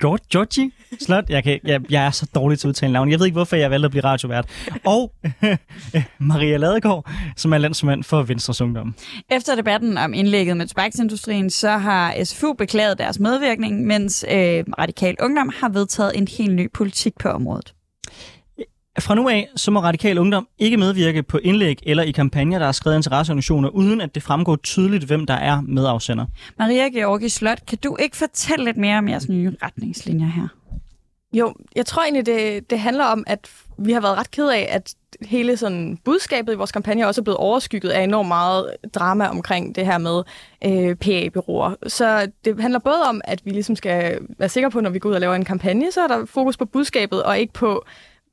Giorgi Slot. Jeg, kan, jeg, jeg er så dårlig til at udtale navn. Jeg ved ikke, hvorfor jeg valgte at blive radiovært. Og [laughs] Maria Ladegaard, som er landsmand for Venstres Ungdom. Efter debatten om indlægget med tobaksindustrien, så har SFU beklaget deres medvirkning, mens øh, Radikal Ungdom har vedtaget en helt ny politik på området. Fra nu af, så må Radikal Ungdom ikke medvirke på indlæg eller i kampagner, der er skrevet interesseorganisationer, uden at det fremgår tydeligt, hvem der er medafsender. Maria Georgi Slot, kan du ikke fortælle lidt mere om jeres nye retningslinjer her? Jo, jeg tror egentlig, det, det handler om, at vi har været ret ked af, at hele sådan budskabet i vores kampagne også er blevet overskygget af enormt meget drama omkring det her med øh, PA-byråer. Så det handler både om, at vi ligesom skal være sikre på, når vi går ud og laver en kampagne, så er der fokus på budskabet og ikke på,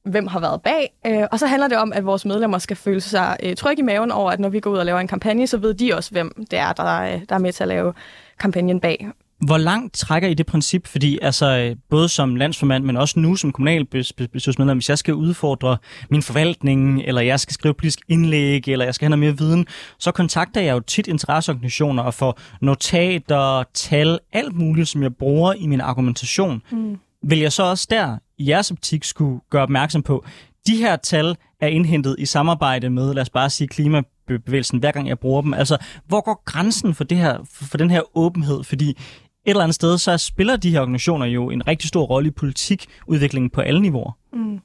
hvem har været bag. Øh, og så handler det om, at vores medlemmer skal føle sig øh, trygge i maven over, at når vi går ud og laver en kampagne, så ved de også, hvem det er, der, øh, der er med til at lave kampagnen bag. Hvor langt trækker I det princip? Fordi altså, både som landsformand, men også nu som kommunalbestyrelsesmedlem, hvis jeg skal udfordre min forvaltning, eller jeg skal skrive politisk indlæg, eller jeg skal have noget mere viden, så kontakter jeg jo tit interesseorganisationer og får notater, tal, alt muligt, som jeg bruger i min argumentation. Mm. Vil jeg så også der i jeres optik skulle gøre opmærksom på, de her tal er indhentet i samarbejde med, lad os bare sige, klimabevægelsen, hver gang jeg bruger dem. Altså, hvor går grænsen for, det her, for den her åbenhed? Fordi et eller andet sted, så spiller de her organisationer jo en rigtig stor rolle i politikudviklingen på alle niveauer. Mm.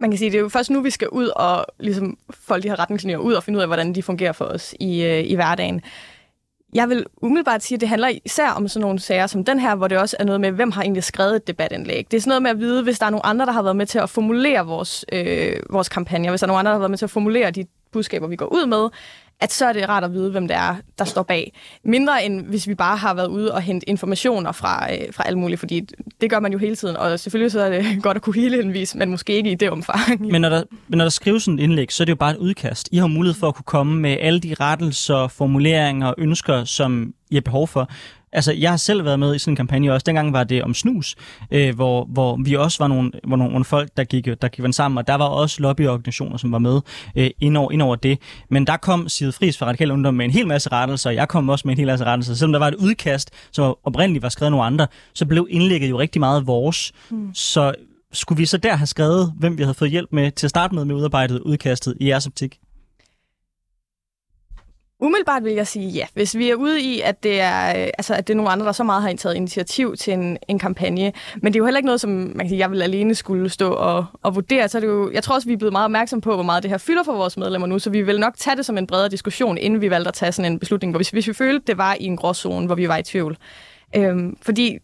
Man kan sige, det er jo først nu, vi skal ud og ligesom folde de her retningslinjer ud og finde ud af, hvordan de fungerer for os i, øh, i hverdagen. Jeg vil umiddelbart sige, at det handler især om sådan nogle sager som den her, hvor det også er noget med, hvem har egentlig skrevet et debatindlæg. Det er sådan noget med at vide, hvis der er nogle andre, der har været med til at formulere vores, øh, vores kampagne, hvis der er nogle andre, der har været med til at formulere de budskaber, vi går ud med, at så er det rart at vide, hvem det er, der står bag. Mindre end hvis vi bare har været ude og hente informationer fra, øh, fra alt muligt, fordi det gør man jo hele tiden, og selvfølgelig så er det [laughs] godt at kunne hele henvise, men måske ikke i det omfang. Men når der, men når der skrives sådan et indlæg, så er det jo bare et udkast. I har mulighed for at kunne komme med alle de rettelser, formuleringer og ønsker, som I har behov for. Altså, jeg har selv været med i sådan en kampagne også. Dengang var det om snus, øh, hvor, hvor vi også var nogle, var nogle, nogle folk, der gik, der gik sammen, og der var også lobbyorganisationer, som var med øh, ind, over, ind over det. Men der kom Side Fris fra Radikal Ungdom med en hel masse rettelser, og jeg kom også med en hel masse rettelser. Selvom der var et udkast, som oprindeligt var skrevet af nogle andre, så blev indlægget jo rigtig meget vores. Mm. Så skulle vi så der have skrevet, hvem vi havde fået hjælp med til at starte med med udarbejdet udkastet i jeres optik? Umiddelbart vil jeg sige ja. Hvis vi er ude i, at det er, øh, altså, at det er nogle andre, der så meget har taget initiativ til en, en kampagne. Men det er jo heller ikke noget, som man kan sige, jeg vil alene skulle stå og, og vurdere. Så er det jo, jeg tror også, vi er blevet meget opmærksom på, hvor meget det her fylder for vores medlemmer nu. Så vi vil nok tage det som en bredere diskussion, inden vi valgte at tage sådan en beslutning. Hvor hvis, hvis vi følte, det var i en gråzone, hvor vi var i tvivl. Øhm, fordi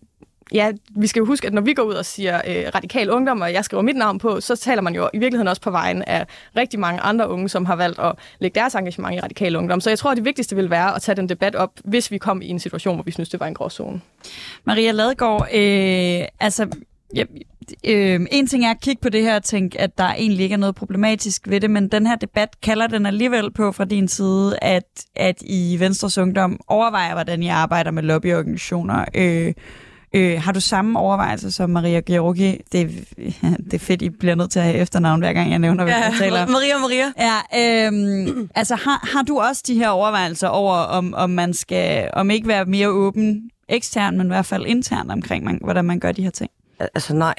ja, vi skal jo huske, at når vi går ud og siger øh, radikal ungdom, og jeg skriver mit navn på, så taler man jo i virkeligheden også på vejen af rigtig mange andre unge, som har valgt at lægge deres engagement i radikal ungdom. Så jeg tror, at det vigtigste vil være at tage den debat op, hvis vi kom i en situation, hvor vi synes, det var en gråzone. Maria Ladegaard, øh, altså Ja, øh, en ting er at kigge på det her og tænke, at der egentlig ikke er noget problematisk ved det, men den her debat kalder den alligevel på fra din side, at, at I Venstres Ungdom overvejer, hvordan I arbejder med lobbyorganisationer. Øh, Øh, har du samme overvejelser som Maria Georgi? Det, [laughs] det er fedt, I bliver nødt til at have efternavn, hver gang jeg nævner, hvad ja, jeg taler [laughs] Maria Maria. Ja, øhm, altså har, har du også de her overvejelser over, om, om man skal, om ikke være mere åben ekstern, men i hvert fald intern omkring, man, hvordan man gør de her ting? Altså nej.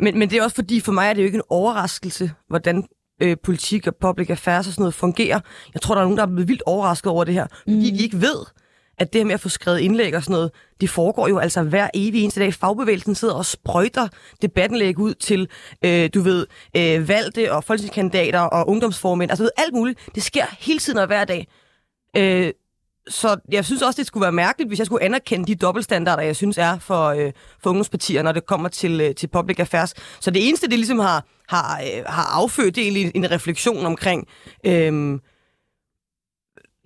Men, men det er også fordi, for mig er det jo ikke en overraskelse, hvordan øh, politik og public affairs og sådan noget fungerer. Jeg tror, der er nogen, der er blevet vildt overrasket over det her, fordi mm. de ikke ved, at det her med at få skrevet indlæg og sådan noget, det foregår jo altså hver evig eneste dag. Fagbevægelsen sidder og sprøjter debattenlæg ud til, øh, du ved, øh, valgte og folketingskandidater og ungdomsformænd, altså ved, alt muligt. Det sker hele tiden og hver dag. Øh, så jeg synes også, det skulle være mærkeligt, hvis jeg skulle anerkende de dobbeltstandarder, jeg synes er for, øh, for ungdomspartier, når det kommer til, øh, til public affairs. Så det eneste, det ligesom har, har, øh, har affødt, det er egentlig en refleksion omkring... Øh,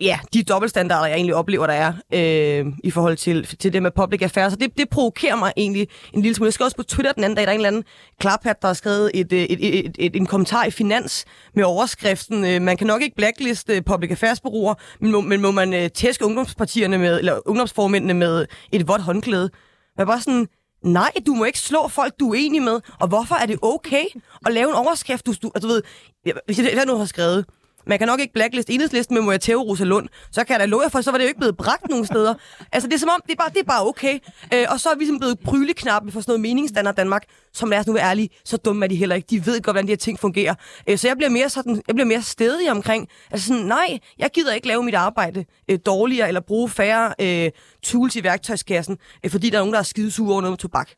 ja, de dobbeltstandarder, jeg egentlig oplever, der er øh, i forhold til, til det med public affairs. Så det, det provokerer mig egentlig en lille smule. Jeg skal også på Twitter den anden dag, der er en eller anden klaphat, der har skrevet et, et, et, et, et, en kommentar i Finans med overskriften, øh, man kan nok ikke blackliste public affairs bureauer, men må, men må man øh, tæske ungdomspartierne med, eller ungdomsformændene med et vådt håndklæde. Jeg bare sådan, Nej, du må ikke slå folk, du er enig med. Og hvorfor er det okay at lave en overskrift, du, du altså, ved, hvis jeg, jeg nu har skrevet, man kan nok ikke blacklist enhedslisten, men må jeg tæve Rosa Lund, så kan jeg da love jer for, så var det jo ikke blevet bragt nogen steder. [laughs] Altså, det er som om, det er bare, det er bare okay. Øh, og så er vi ligesom blevet pryleknappen for sådan noget meningsstandard Danmark, som lad os nu være ærlige, så dumme er de heller ikke. De ved godt, hvordan de her ting fungerer. Øh, så jeg bliver mere sådan, jeg bliver mere stedig omkring, altså sådan, nej, jeg gider ikke lave mit arbejde øh, dårligere, eller bruge færre øh, tools i værktøjskassen, øh, fordi der er nogen, der er skidesure over noget med tobak.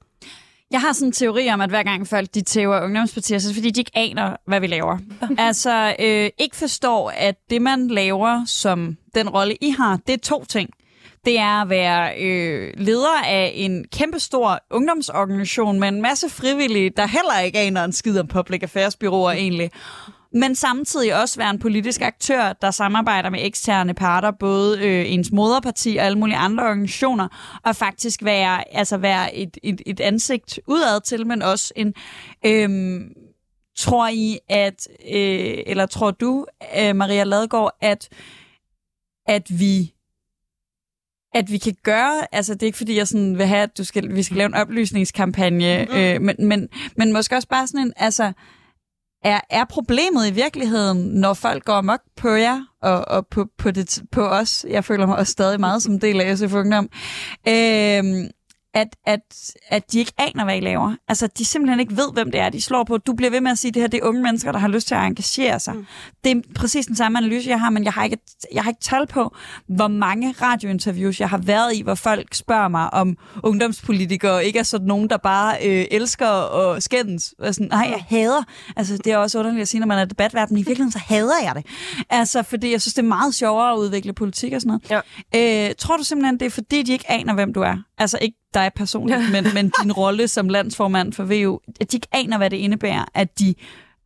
Jeg har sådan en teori om, at hver gang folk de tæver ungdomspartier, så er det fordi, de ikke aner, hvad vi laver. [laughs] altså, øh, ikke forstår, at det, man laver som den rolle, I har, det er to ting. Det er at være øh, leder af en kæmpestor ungdomsorganisation med en masse frivillige, der heller ikke aner en skid om public affairs byråer egentlig men samtidig også være en politisk aktør, der samarbejder med eksterne parter, både øh, ens moderparti og alle mulige andre organisationer, og faktisk være, altså være et, et, et ansigt udad til, men også en... Øh, tror I, at, øh, eller tror du, øh, Maria Ladegaard, at, at vi at vi kan gøre, altså det er ikke fordi, jeg sådan vil have, at du skal, vi skal lave en oplysningskampagne, øh, men, men, men måske også bare sådan en, altså, er, er problemet i virkeligheden, når folk går amok på jer og, og på, på, det, på os? Jeg føler mig også stadig meget som del af SF Ungdom. Øh, at, at, at de ikke aner, hvad I laver. Altså, de simpelthen ikke ved, hvem det er, de slår på. Du bliver ved med at sige, at det her det er unge mennesker, der har lyst til at engagere sig. Mm. Det er præcis den samme analyse, jeg har, men jeg har, ikke, jeg har ikke tal på, hvor mange radiointerviews, jeg har været i, hvor folk spørger mig om ungdomspolitikere, ikke er sådan nogen, der bare øh, elsker og skændes. Og sådan, nej, jeg hader. Altså, det er også underligt at sige, når man er debatverden, men i virkeligheden så hader jeg det. Altså, fordi jeg synes, det er meget sjovere at udvikle politik og sådan noget. Ja. Øh, tror du simpelthen, det er fordi, de ikke aner, hvem du er? Altså, ikke dig personligt, men, men din [laughs] rolle som landsformand for VU, at de ikke aner, hvad det indebærer, at, de,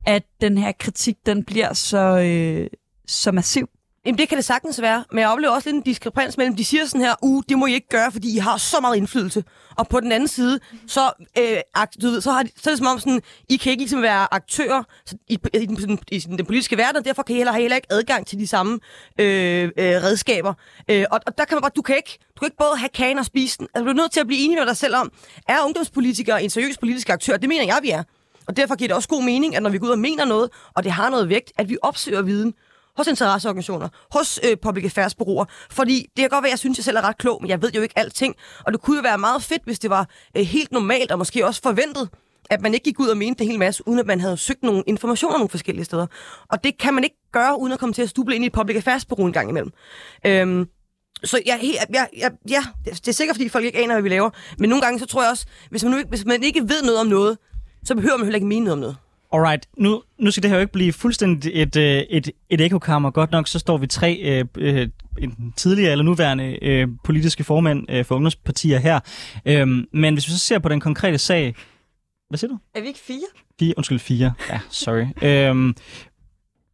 at den her kritik, den bliver så, øh, så massiv. Jamen, det kan det sagtens være, men jeg oplever også lidt en diskrepans mellem, de siger sådan her, uh, det må I ikke gøre, fordi I har så meget indflydelse. Og på den anden side, så, øh, du ved, så, har de, så er det som om, sådan, I kan ikke ligesom være aktører i, i, i, den, i den politiske verden, og derfor kan I heller, heller ikke adgang til de samme øh, øh, redskaber. Øh, og, og der kan man bare, du kan ikke, du kan ikke både have kagen og spise den. Altså, du er nødt til at blive enig med dig selv om, er ungdomspolitikere en seriøs politisk aktør? Det mener jeg, vi er. Og derfor giver det også god mening, at når vi går ud og mener noget, og det har noget vægt, at vi opsøger viden hos interesseorganisationer, hos øh, public affairs bureauer, fordi det kan godt være, at jeg synes, at jeg selv er ret klog, men jeg ved jo ikke alting. Og det kunne jo være meget fedt, hvis det var øh, helt normalt og måske også forventet, at man ikke gik ud og mente en hel masse, uden at man havde søgt nogle informationer nogle forskellige steder. Og det kan man ikke gøre, uden at komme til at stuble ind i et public affairs bureau en gang imellem. Øhm, så jeg, jeg, jeg, ja, det er sikkert, fordi folk ikke aner, hvad vi laver. Men nogle gange, så tror jeg også, hvis man, nu, hvis man ikke ved noget om noget, så behøver man heller ikke mene noget om noget. Alright, nu, nu skal det her jo ikke blive fuldstændig et, øh, et, et ekokammer. Godt nok, så står vi tre øh, øh, en tidligere eller nuværende øh, politiske formænd øh, for ungdomspartier her. Øhm, men hvis vi så ser på den konkrete sag... Hvad siger du? Er vi ikke fire? Fire, undskyld, fire. Ja, sorry. øhm,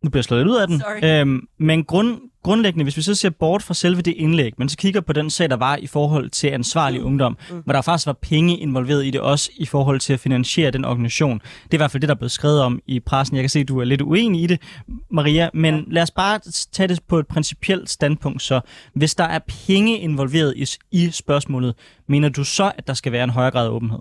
nu bliver jeg slået ud af den. Øhm, men grund, grundlæggende, hvis vi så ser bort fra selve det indlæg, men så kigger på den sag, der var i forhold til ansvarlig mm. ungdom, mm. hvor der faktisk var penge involveret i det, også i forhold til at finansiere den organisation. Det er i hvert fald det, der er blevet skrevet om i pressen. Jeg kan se, at du er lidt uenig i det, Maria, men ja. lad os bare tage det på et principielt standpunkt. Så hvis der er penge involveret i, i spørgsmålet, mener du så, at der skal være en højere grad af åbenhed?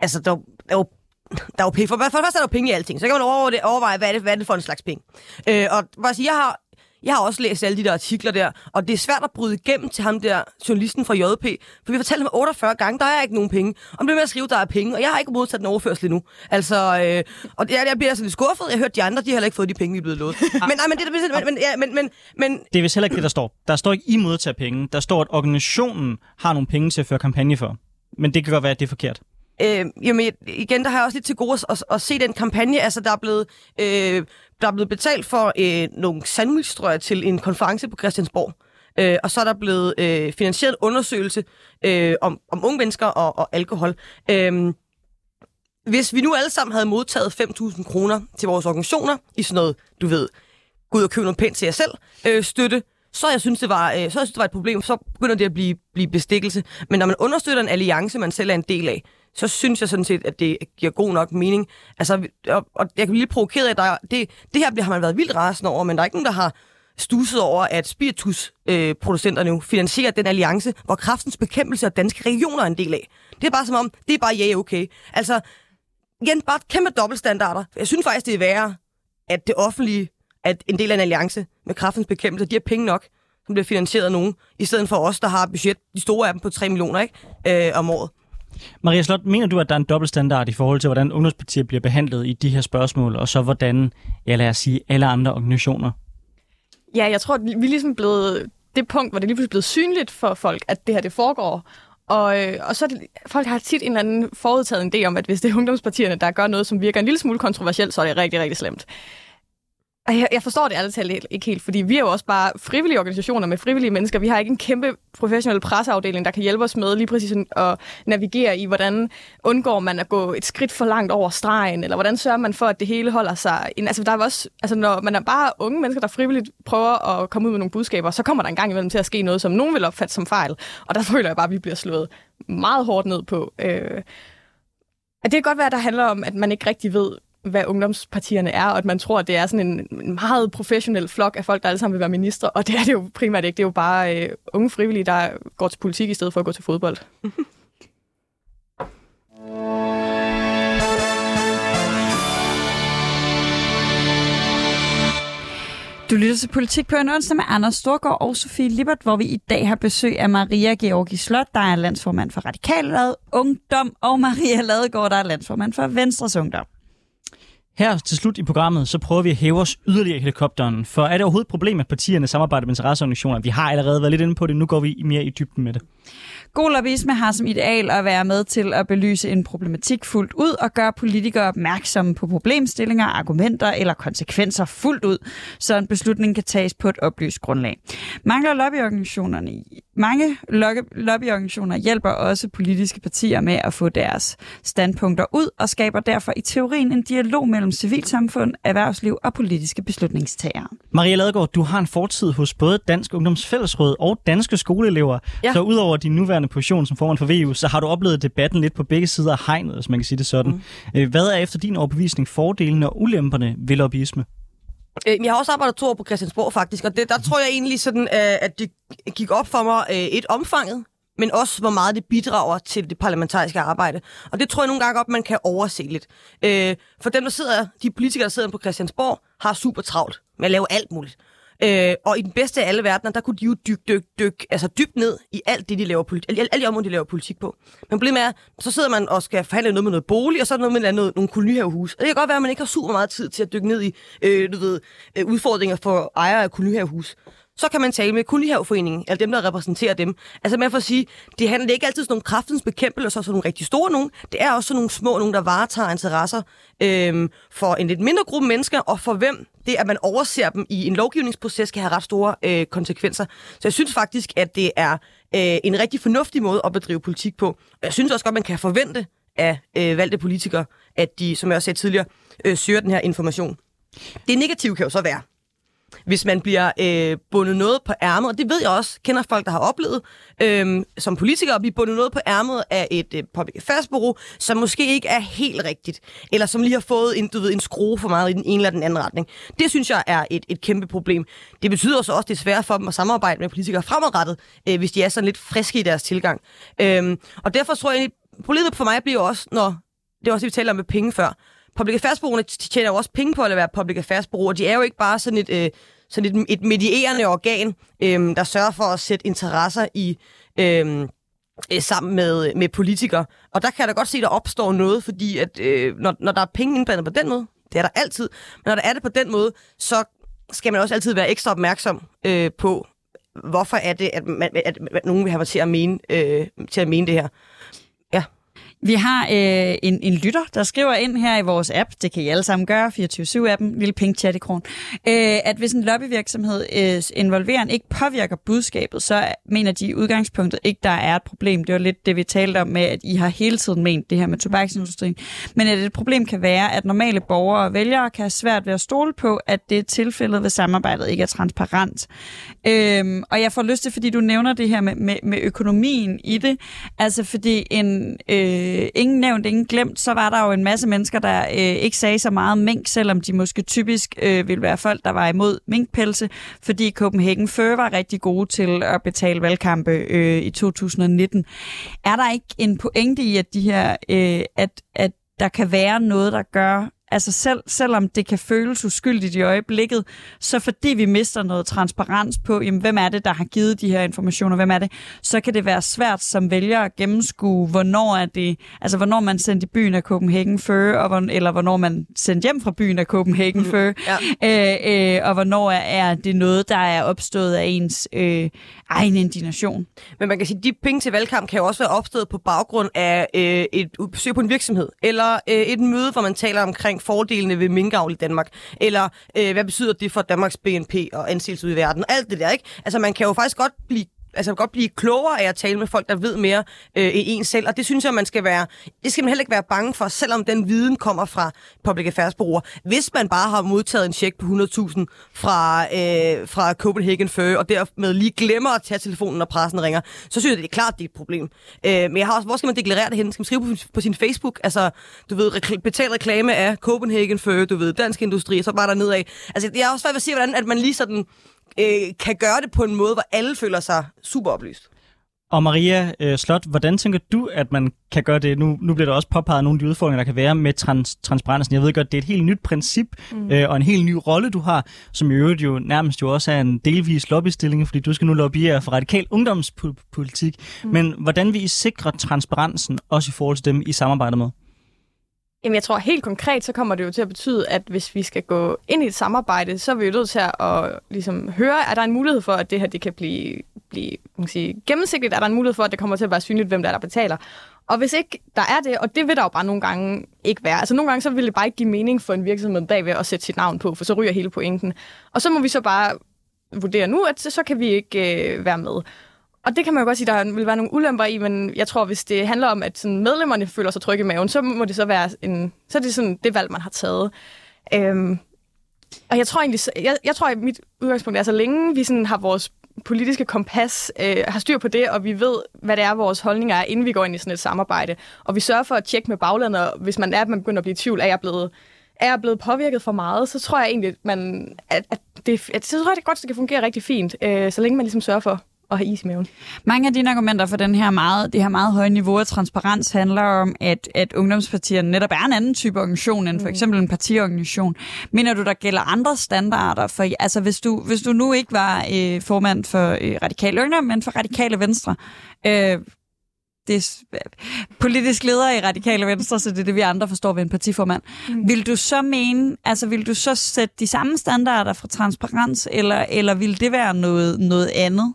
Altså, der, er jo der er jo penge. For, for det første er der penge i alting. Så kan man overveje, overveje hvad, er det, hvad er det for en slags penge. Øh, og bare sige, jeg har jeg har også læst alle de der artikler der, og det er svært at bryde igennem til ham der, journalisten fra JP, for vi har fortalt ham 48 gange, der er ikke nogen penge. Og det med at skrive, der er penge, og jeg har ikke modtaget den overførsel endnu. Altså, øh, og jeg, jeg bliver sådan lidt skuffet. Jeg har hørt de andre, de har heller ikke fået de penge, vi er blevet lovet. men, nej, men, det, men, men, ja, men, men, men... Det er vist heller ikke det, der står. Der står ikke, I modtager penge. Der står, at organisationen har nogle penge til at føre kampagne for. Men det kan godt være, at det er forkert. Øh, jamen, igen, der har jeg også lidt til gode at, at, at se den kampagne. Altså, der er blevet, øh, der er blevet betalt for øh, nogle sandwichstrøger til en konference på Christiansborg. Øh, og så er der blevet øh, finansieret undersøgelse øh, om, om unge mennesker og, og alkohol. Øh, hvis vi nu alle sammen havde modtaget 5.000 kroner til vores organisationer i sådan noget, du ved, gå ud og købe noget pænt til jer selv, øh, støtte, så jeg synes, det var, øh, så jeg synes, det var et problem. Så begynder det at blive, blive bestikkelse. Men når man understøtter en alliance, man selv er en del af, så synes jeg sådan set, at det giver god nok mening. Altså, og, og jeg kan blive lidt provokeret af, at der, det, det her har man været vildt rasende over, men der er ikke nogen, der har stusset over, at spiritusproducenterne øh, finansierer den alliance, hvor kraftens bekæmpelse og danske regioner er en del af. Det er bare som om, det er bare ja, yeah, okay. Altså, igen, bare kæmpe dobbeltstandarder. Jeg synes faktisk, det er værre, at det offentlige at en del af en alliance med kraftens bekæmpelse, de har penge nok, som bliver finansieret af nogen, i stedet for os, der har budget, de store af dem på 3 millioner ikke, øh, om året. Maria Slot, mener du, at der er en dobbeltstandard i forhold til, hvordan ungdomspartier bliver behandlet i de her spørgsmål, og så hvordan, ja lad os sige, alle andre organisationer? Ja, jeg tror, at vi er ligesom blevet det punkt, hvor det lige pludselig er blevet synligt for folk, at det her det foregår. Og, øh, og så det, folk har tit en eller anden forudtaget idé om, at hvis det er ungdomspartierne, der gør noget, som virker en lille smule kontroversielt, så er det rigtig, rigtig slemt. Jeg, jeg forstår det ærligt talt ikke helt, fordi vi er jo også bare frivillige organisationer med frivillige mennesker. Vi har ikke en kæmpe professionel presseafdeling, der kan hjælpe os med lige præcis at navigere i, hvordan undgår man at gå et skridt for langt over stregen, eller hvordan sørger man for, at det hele holder sig. Altså, der er også, altså, når man er bare unge mennesker, der frivilligt prøver at komme ud med nogle budskaber, så kommer der en gang imellem til at ske noget, som nogen vil opfatte som fejl. Og der [laughs] føler jeg bare, at vi bliver slået meget hårdt ned på. Øh, at det kan godt være, at der handler om, at man ikke rigtig ved, hvad ungdomspartierne er, og at man tror, at det er sådan en meget professionel flok af folk, der alle sammen vil være minister, og det er det jo primært ikke. Det er jo bare øh, unge frivillige, der går til politik i stedet for at gå til fodbold. [laughs] Du lytter til Politik på en onsdag med Anders Storgård og Sofie Libert, hvor vi i dag har besøg af Maria Georgi Slot, der er landsformand for Radikal Ungdom, og Maria Ladegaard, der er landsformand for Venstres Ungdom. Her til slut i programmet, så prøver vi at hæve os yderligere i helikopteren. For er det overhovedet et problem, at partierne samarbejder med interesseorganisationer? Vi har allerede været lidt inde på det, nu går vi mere i dybden med det. God lobbyisme har som ideal at være med til at belyse en problematik fuldt ud og gøre politikere opmærksomme på problemstillinger, argumenter eller konsekvenser fuldt ud, så en beslutning kan tages på et oplyst grundlag. Mange lobbyorganisationerne, mange lobbyorganisationer hjælper også politiske partier med at få deres standpunkter ud og skaber derfor i teorien en dialog mellem civilsamfund, erhvervsliv og politiske beslutningstagere. Maria Ladegaard, du har en fortid hos både Dansk Ungdomsfællesråd og Danske Skoleelever, ja. så udover din nuværende nuværende position som formand for VU, så har du oplevet debatten lidt på begge sider af hegnet, hvis man kan sige det sådan. Mm. Hvad er efter din overbevisning fordelene og ulemperne ved lobbyisme? Øh, jeg har også arbejdet to år på Christiansborg faktisk, og det, der tror jeg egentlig sådan, øh, at det gik op for mig øh, et omfanget, men også hvor meget det bidrager til det parlamentariske arbejde. Og det tror jeg nogle gange op, man kan overse lidt. For dem, der sidder, de politikere, der sidder på Christiansborg, har super travlt med at lave alt muligt. Øh, og i den bedste af alle verdener, der kunne de jo dykke dyk, dyk, altså dybt ned i alt det, de laver politik, alle, alle de områder, de laver politik på. Men problemet er, så sidder man og skal forhandle noget med noget bolig, og så er noget med noget, nogle kolonihavehus. Og det kan godt være, at man ikke har super meget tid til at dykke ned i øh, du ved, øh, udfordringer for ejere af kolonihavehus så kan man tale med Kolonihaveforeningen, eller dem, der repræsenterer dem. Altså man får at sige, det handler ikke altid om nogle kraftens bekæmpelse, og så nogle rigtig store nogen. Det er også nogle små nogen, der varetager interesser øhm, for en lidt mindre gruppe mennesker, og for hvem det, at man overser dem i en lovgivningsproces, kan have ret store øh, konsekvenser. Så jeg synes faktisk, at det er øh, en rigtig fornuftig måde at bedrive politik på. Og jeg synes også godt, man kan forvente af øh, valgte politikere, at de, som jeg også sagde tidligere, øh, søger den her information. Det negative kan jo så være, hvis man bliver øh, bundet noget på ærmet, og det ved jeg også, kender folk, der har oplevet øh, som politikere, at blive bundet noget på ærmet af et øh, public affairs bureau, som måske ikke er helt rigtigt, eller som lige har fået en, du ved, en skrue for meget i den ene eller den anden retning. Det synes jeg er et, et kæmpe problem. Det betyder så også, desværre det er svært for dem at samarbejde med politikere fremadrettet, øh, hvis de er sådan lidt friske i deres tilgang. Øh, og derfor tror jeg, problemet for mig bliver også, når det er også det, vi taler om med penge før, public affairs tjener jo også penge på at være public affairs og de er jo ikke bare sådan et, øh, sådan et, et medierende organ, øh, der sørger for at sætte interesser i... Øh, øh, sammen med, med politikere. Og der kan jeg da godt se, at der opstår noget, fordi at, øh, når, når der er penge indblandet på den måde, det er der altid, men når der er det på den måde, så skal man også altid være ekstra opmærksom øh, på, hvorfor er det, at, man, at, at nogen vil have mig til at mene, øh, til at mene det her. Vi har øh, en, en lytter, der skriver ind her i vores app, det kan I alle sammen gøre, 24-7-appen, lille pink chat i kron, øh, at hvis en lobbyvirksomhed øh, involveren ikke påvirker budskabet, så mener de i udgangspunktet ikke, der er et problem. Det var lidt det, vi talte om med, at I har hele tiden ment det her med tobaksindustrien. Men at et problem kan være, at normale borgere og vælgere kan have svært ved at stole på, at det er tilfældet, hvis samarbejdet ikke er transparent. Øh, og jeg får lyst til, fordi du nævner det her med, med, med økonomien i det, altså fordi en... Øh, øh, ingen nævnt, ingen glemt, så var der jo en masse mennesker, der øh, ikke sagde så meget mink, selvom de måske typisk øh, ville være folk, der var imod minkpelse, fordi Copenhagen Fur var rigtig gode til at betale valgkampe øh, i 2019. Er der ikke en pointe i, at de her, øh, at, at der kan være noget, der gør, altså selv, selvom det kan føles uskyldigt i øjeblikket, så fordi vi mister noget transparens på, jamen, hvem er det, der har givet de her informationer, hvem er det, så kan det være svært som vælger at gennemskue, hvornår er det, altså hvornår man sendt i byen af Copenhagen Fur, og, eller hvornår man sendt hjem fra byen af Copenhagen mm, Fur, ja. øh, øh, og hvornår er, er det noget, der er opstået af ens øh, egen indignation. Men man kan sige, at de penge til valgkamp kan jo også være opstået på baggrund af øh, et besøg på en virksomhed, eller øh, et møde, hvor man taler omkring omkring fordelene ved minkavl i Danmark, eller øh, hvad betyder det for Danmarks BNP og anseelse ud i verden, alt det der, ikke? Altså man kan jo faktisk godt blive altså godt blive klogere af at tale med folk, der ved mere øh, i en selv. Og det synes jeg, man skal være, det skal man heller ikke være bange for, selvom den viden kommer fra public affairs bureauer. Hvis man bare har modtaget en check på 100.000 fra, øh, fra Copenhagen Fur, og dermed lige glemmer at tage telefonen, når pressen ringer, så synes jeg, det er klart, det er et problem. Øh, men jeg har også, hvor skal man deklarere det hen? Skal man skrive på, på sin Facebook? Altså, du ved, rekl- betal reklame af Copenhagen Fur, du ved, dansk industri, og så bare der nedad. Altså, jeg har også svært ved at se, hvordan at man lige sådan øh, kan gøre det på en måde, hvor alle føler sig super oplyst. Og Maria øh, Slot, hvordan tænker du, at man kan gøre det? Nu, nu bliver der også påpeget nogle af de udfordringer, der kan være med trans, transparensen. Jeg ved godt, det er et helt nyt princip mm. øh, og en helt ny rolle, du har, som i øvrigt jo nærmest jo også er en delvis lobbystilling, fordi du skal nu lobbyere for radikal ungdomspolitik. Mm. Men hvordan vil I sikre transparensen, også i forhold til dem, I samarbejder med? Jamen, jeg tror helt konkret, så kommer det jo til at betyde, at hvis vi skal gå ind i et samarbejde, så er vi jo nødt til at ligesom, høre, er der en mulighed for, at det her det kan blive, blive man kan sige, gennemsigtigt? Er der en mulighed for, at det kommer til at være synligt, hvem der er, der betaler? Og hvis ikke der er det, og det vil der jo bare nogle gange ikke være. Altså nogle gange så vil det bare ikke give mening for en virksomhed bagved at sætte sit navn på, for så ryger hele pointen. Og så må vi så bare vurdere nu, at så kan vi ikke øh, være med. Og det kan man jo godt sige, der vil være nogle ulemper i, men jeg tror, hvis det handler om, at sådan medlemmerne føler sig trygge i maven, så må det så være en, så er det sådan det valg, man har taget. Øhm, og jeg tror egentlig, jeg, jeg tror, at mit udgangspunkt er, så længe vi sådan har vores politiske kompas, øh, har styr på det, og vi ved, hvad det er, vores holdninger er, inden vi går ind i sådan et samarbejde. Og vi sørger for at tjekke med baglandet, hvis man er, at man begynder at blive i tvivl, er jeg blevet, er jeg blevet påvirket for meget, så tror jeg egentlig, at, man, at, at det, at, så tror jeg, det godt, det kan fungere rigtig fint, øh, så længe man ligesom sørger for at have is i maven. Mange af dine argumenter for den her meget, det her meget høje niveau af transparens handler om, at, at ungdomspartierne netop er en anden type organisation end for mm. eksempel en partiorganisation. Mener du, der gælder andre standarder? For, altså, hvis du, hvis du nu ikke var øh, formand for øh, Radikale Ungdom, men for Radikale Venstre, øh, det er politisk leder i Radikale Venstre, så det er det, vi andre forstår ved en partiformand. Mm. Vil du så mene, altså vil du så sætte de samme standarder for transparens, eller, eller vil det være noget, noget andet?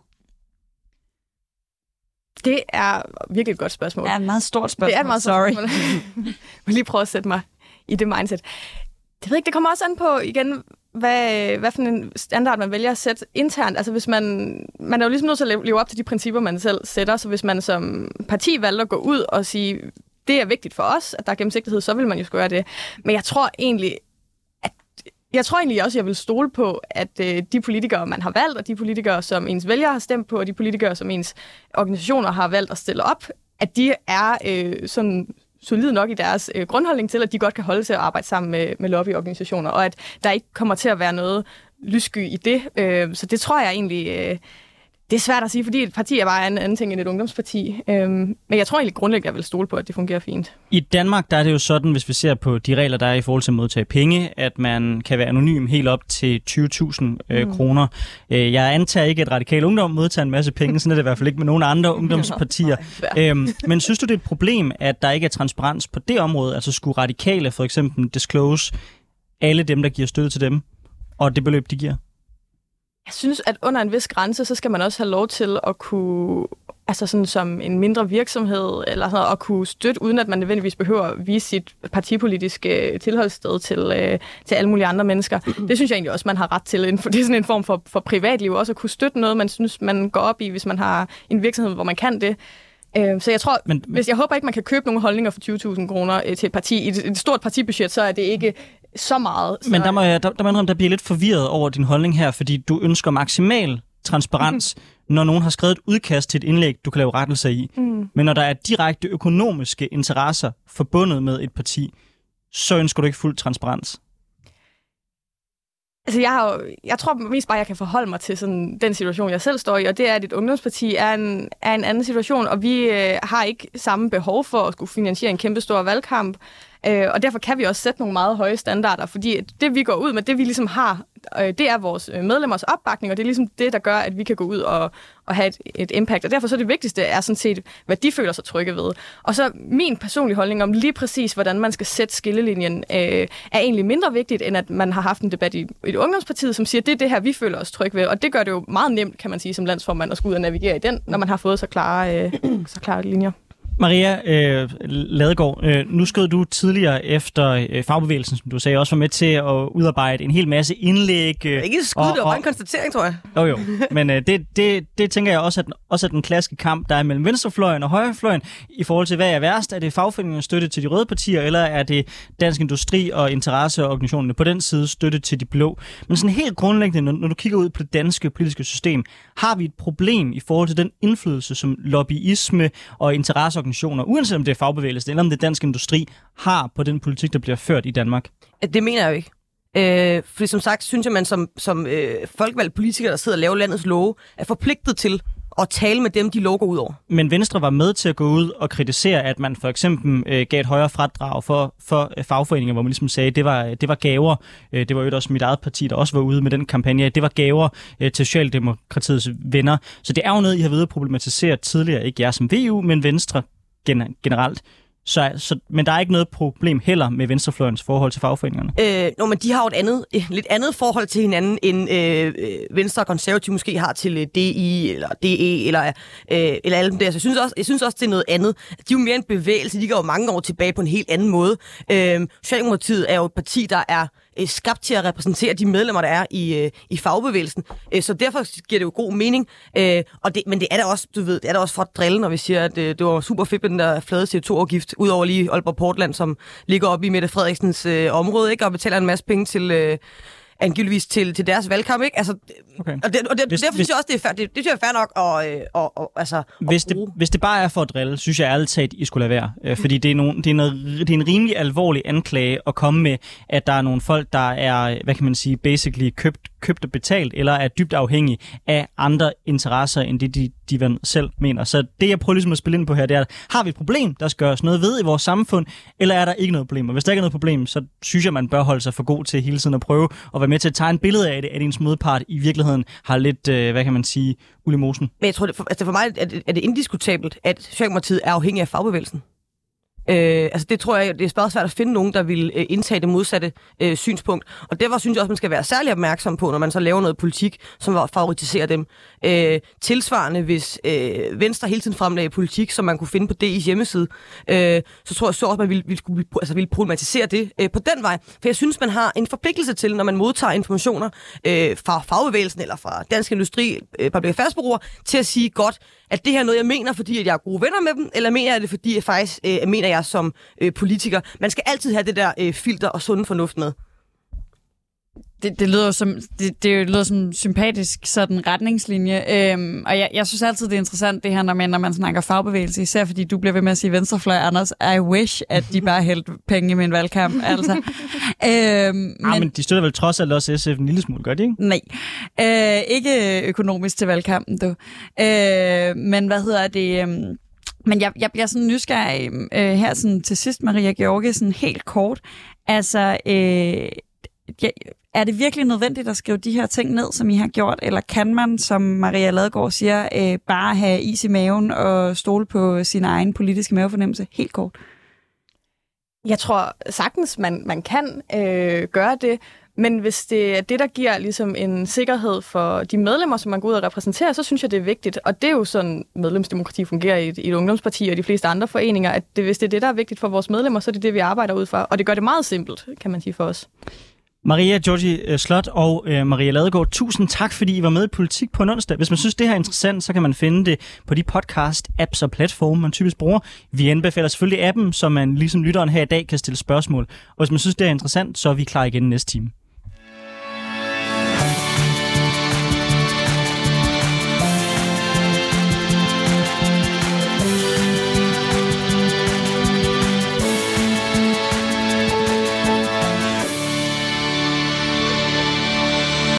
Det er virkelig et godt spørgsmål. Det er et meget stort spørgsmål. Det er et meget Sorry. stort spørgsmål. [laughs] jeg vil lige prøve at sætte mig i det mindset. Det ved ikke, det kommer også an på, igen, hvad, hvad for en standard man vælger at sætte internt. Altså hvis man, man er jo ligesom nødt til at leve op til de principper, man selv sætter, så hvis man som parti valgte at gå ud og sige, det er vigtigt for os, at der er gennemsigtighed, så vil man jo gøre det. Men jeg tror egentlig, jeg tror egentlig også, jeg vil stole på, at øh, de politikere, man har valgt, og de politikere, som ens vælgere har stemt på, og de politikere, som ens organisationer har valgt at stille op, at de er øh, sådan solide nok i deres øh, grundholdning til, at de godt kan holde til at arbejde sammen med, med lobbyorganisationer, og at der ikke kommer til at være noget lyssky i det. Øh, så det tror jeg egentlig... Øh, det er svært at sige, fordi et parti er bare en anden ting end et ungdomsparti. Øhm, men jeg tror egentlig grundlæggende, jeg vil stole på, at det fungerer fint. I Danmark der er det jo sådan, hvis vi ser på de regler, der er i forhold til at modtage penge, at man kan være anonym helt op til 20.000 øh, mm. kroner. Øh, jeg antager ikke, at Radikal Ungdom modtager en masse penge, sådan er det i hvert fald ikke med nogen andre [laughs] ungdomspartier. øhm, men synes du, det er et problem, at der ikke er transparens på det område? Altså skulle radikale for eksempel disclose alle dem, der giver støtte til dem, og det beløb, de giver? Jeg synes, at under en vis grænse, så skal man også have lov til at kunne, altså sådan som en mindre virksomhed, eller sådan noget, at kunne støtte, uden at man nødvendigvis behøver at vise sit partipolitiske tilholdssted til, øh, til alle mulige andre mennesker. Det synes jeg egentlig også, man har ret til. [laughs] Det er sådan en form for, for privatliv, også at kunne støtte noget, man synes, man går op i, hvis man har en virksomhed, hvor man kan det. Øh, så jeg tror, men, hvis jeg håber ikke, man kan købe nogle holdninger for 20.000 kroner øh, til et parti. I et, et stort partibudget, så er det ikke så meget. Så... Men der må jeg, der, der, må jeg der bliver lidt forvirret over din holdning her, fordi du ønsker maksimal transparens, mm. når nogen har skrevet et udkast til et indlæg, du kan lave rettelser i. Mm. Men når der er direkte økonomiske interesser forbundet med et parti, så ønsker du ikke fuld transparens. Altså, jeg, har jo, jeg tror mest bare, jeg kan forholde mig til sådan, den situation, jeg selv står i, og det er, at et ungdomsparti er en, er en anden situation, og vi øh, har ikke samme behov for at skulle finansiere en kæmpe stor valgkamp. Øh, og derfor kan vi også sætte nogle meget høje standarder, fordi det vi går ud med, det vi ligesom har, øh, det er vores øh, medlemmers opbakning, og det er ligesom det, der gør, at vi kan gå ud og, og have et, et impact. Og derfor så det vigtigste er sådan set, hvad de føler sig trygge ved. Og så min personlige holdning om lige præcis, hvordan man skal sætte skillelinjen, øh, er egentlig mindre vigtigt, end at man har haft en debat i, et ungdomsparti, som siger, det er det her, vi føler os trygge ved. Og det gør det jo meget nemt, kan man sige, som landsformand at skulle ud og navigere i den, når man har fået så klare, øh, så klare linjer. Maria øh, Ladegaard, øh, nu skød du tidligere efter øh, fagbevægelsen, som du sagde, også var med til at udarbejde en hel masse indlæg. Øh, ikke skud, det var bare en konstatering, tror jeg. Jo jo, men øh, det, det, det tænker jeg også, at også er den klassiske kamp, der er mellem venstrefløjen og højrefløjen, i forhold til, hvad er værst? Er det fagforeningens støtte til de røde partier, eller er det Dansk Industri og interesseorganisationerne på den side støtte til de blå? Men sådan helt grundlæggende, når, når du kigger ud på det danske politiske system, har vi et problem i forhold til den indflydelse, som lobbyisme og interesseorganisationer, uanset om det er fagbevægelsen eller om det er dansk industri, har på den politik, der bliver ført i Danmark? Det mener jeg jo ikke. Øh, fordi som sagt, synes jeg, man som, som øh, folkevalgt politiker, der sidder og laver landets love, er forpligtet til at tale med dem, de lukker ud over. Men Venstre var med til at gå ud og kritisere, at man for eksempel øh, gav et højere fradrag for, for øh, fagforeninger, hvor man ligesom sagde, det var, det var gaver. Øh, det var jo også mit eget parti, der også var ude med den kampagne. Det var gaver øh, til Socialdemokratiets venner. Så det er jo noget, I har ved at problematisere tidligere. Ikke jer som VU, men Venstre generelt. Så, så, men der er ikke noget problem heller med venstrefløjens forhold til fagforeningerne? Øh, nå, men de har jo et andet, et lidt andet forhold til hinanden, end øh, øh Venstre og Konservative måske har til øh, DI eller DE eller, øh, eller alle dem der. Så jeg synes, også, jeg synes også, det er noget andet. De er jo mere en bevægelse, de går jo mange år tilbage på en helt anden måde. Øh, Socialdemokratiet er jo et parti, der er øh, skabt til at repræsentere de medlemmer, der er i, øh, i fagbevægelsen. Øh, så derfor giver det jo god mening. Øh, og det, men det er da også, du ved, det er da også for at drille, når vi siger, at øh, det var super fedt med den der flade CO2-afgift, udover lige Aalborg Portland, som ligger oppe i Mette Frederiksens øh, område, ikke, og betaler en masse penge til... Øh, angiveligvis til, til deres valgkamp, ikke? Altså, okay. Og, det, og det, hvis, derfor hvis, synes jeg også, det er fair, det, det synes jeg er fair nok at, at, at, at, altså, hvis, det, hvis det bare er for at drille, synes jeg ærligt talt, I skulle lade være. Øh, fordi det er, nogen, det, er noget, det er en rimelig alvorlig anklage at komme med, at der er nogle folk, der er, hvad kan man sige, basically købt, købt og betalt, eller er dybt afhængig af andre interesser, end det de, de selv mener. Så det, jeg prøver ligesom at spille ind på her, det er, har vi et problem, der skal gøres noget ved i vores samfund, eller er der ikke noget problem? Og hvis der ikke er noget problem, så synes jeg, man bør holde sig for god til hele tiden at prøve at være med til at tegne billede af det, at ens modpart i virkeligheden har lidt, øh, hvad kan man sige, ulemosen. Men jeg tror, det for, altså for mig er det, er det indiskutabelt, at Socialdemokratiet er afhængig af fagbevægelsen. Øh, altså det tror jeg, det er meget svært at finde nogen, der vil øh, indtage det modsatte øh, synspunkt. Og derfor synes jeg også, man skal være særlig opmærksom på, når man så laver noget politik, som favoritiserer dem. Øh, tilsvarende, hvis øh, Venstre hele tiden fremlagde politik, som man kunne finde på DI's hjemmeside, øh, så tror jeg så også, man ville, ville, skulle, altså ville problematisere det øh, på den vej. For jeg synes, man har en forpligtelse til, når man modtager informationer øh, fra fagbevægelsen eller fra Dansk Industri, øh, public affairs til at sige godt, at det her er noget, jeg mener, fordi at jeg er gode venner med dem, eller mener jeg det, fordi jeg faktisk øh, mener jeg som øh, politiker. Man skal altid have det der øh, filter og sunde fornuft med. Det, det, lyder som, det, det lyder som sympatisk sådan retningslinje, øhm, og jeg, jeg synes altid, det er interessant det her, når man, når man snakker fagbevægelse, især fordi du bliver ved med at sige venstrefløj, Anders. I wish, at de bare hældte penge med en valgkamp. Altså. [laughs] øhm, men, ja, men de støtter vel trods alt også SF en lille smule, gør de ikke? Nej, øh, ikke økonomisk til valgkampen, du. Øh, men hvad hedder det... Øh, men jeg, jeg bliver sådan nysgerrig øh, her sådan til sidst, Maria George, sådan helt kort. Altså, øh, ja, er det virkelig nødvendigt at skrive de her ting ned, som I har gjort, eller kan man, som Maria Ladegaard siger, øh, bare have is i maven og stole på sin egen politiske mavefornemmelse? Helt kort. Jeg tror sagtens, man, man kan øh, gøre det, men hvis det er det, der giver ligesom en sikkerhed for de medlemmer, som man går ud og repræsenterer, så synes jeg, det er vigtigt. Og det er jo sådan, medlemsdemokrati fungerer i et, i et ungdomsparti og de fleste andre foreninger, at det, hvis det er det, der er vigtigt for vores medlemmer, så er det det, vi arbejder ud for. Og det gør det meget simpelt, kan man sige for os. Maria Georgi øh, Slot og øh, Maria Ladegaard, tusind tak, fordi I var med i Politik på en onsdag. Hvis man synes, det her er interessant, så kan man finde det på de podcast-apps og platforme, man typisk bruger. Vi anbefaler selvfølgelig appen, så man ligesom lytteren her i dag kan stille spørgsmål. Og hvis man synes, det er interessant, så er vi klar igen næste time.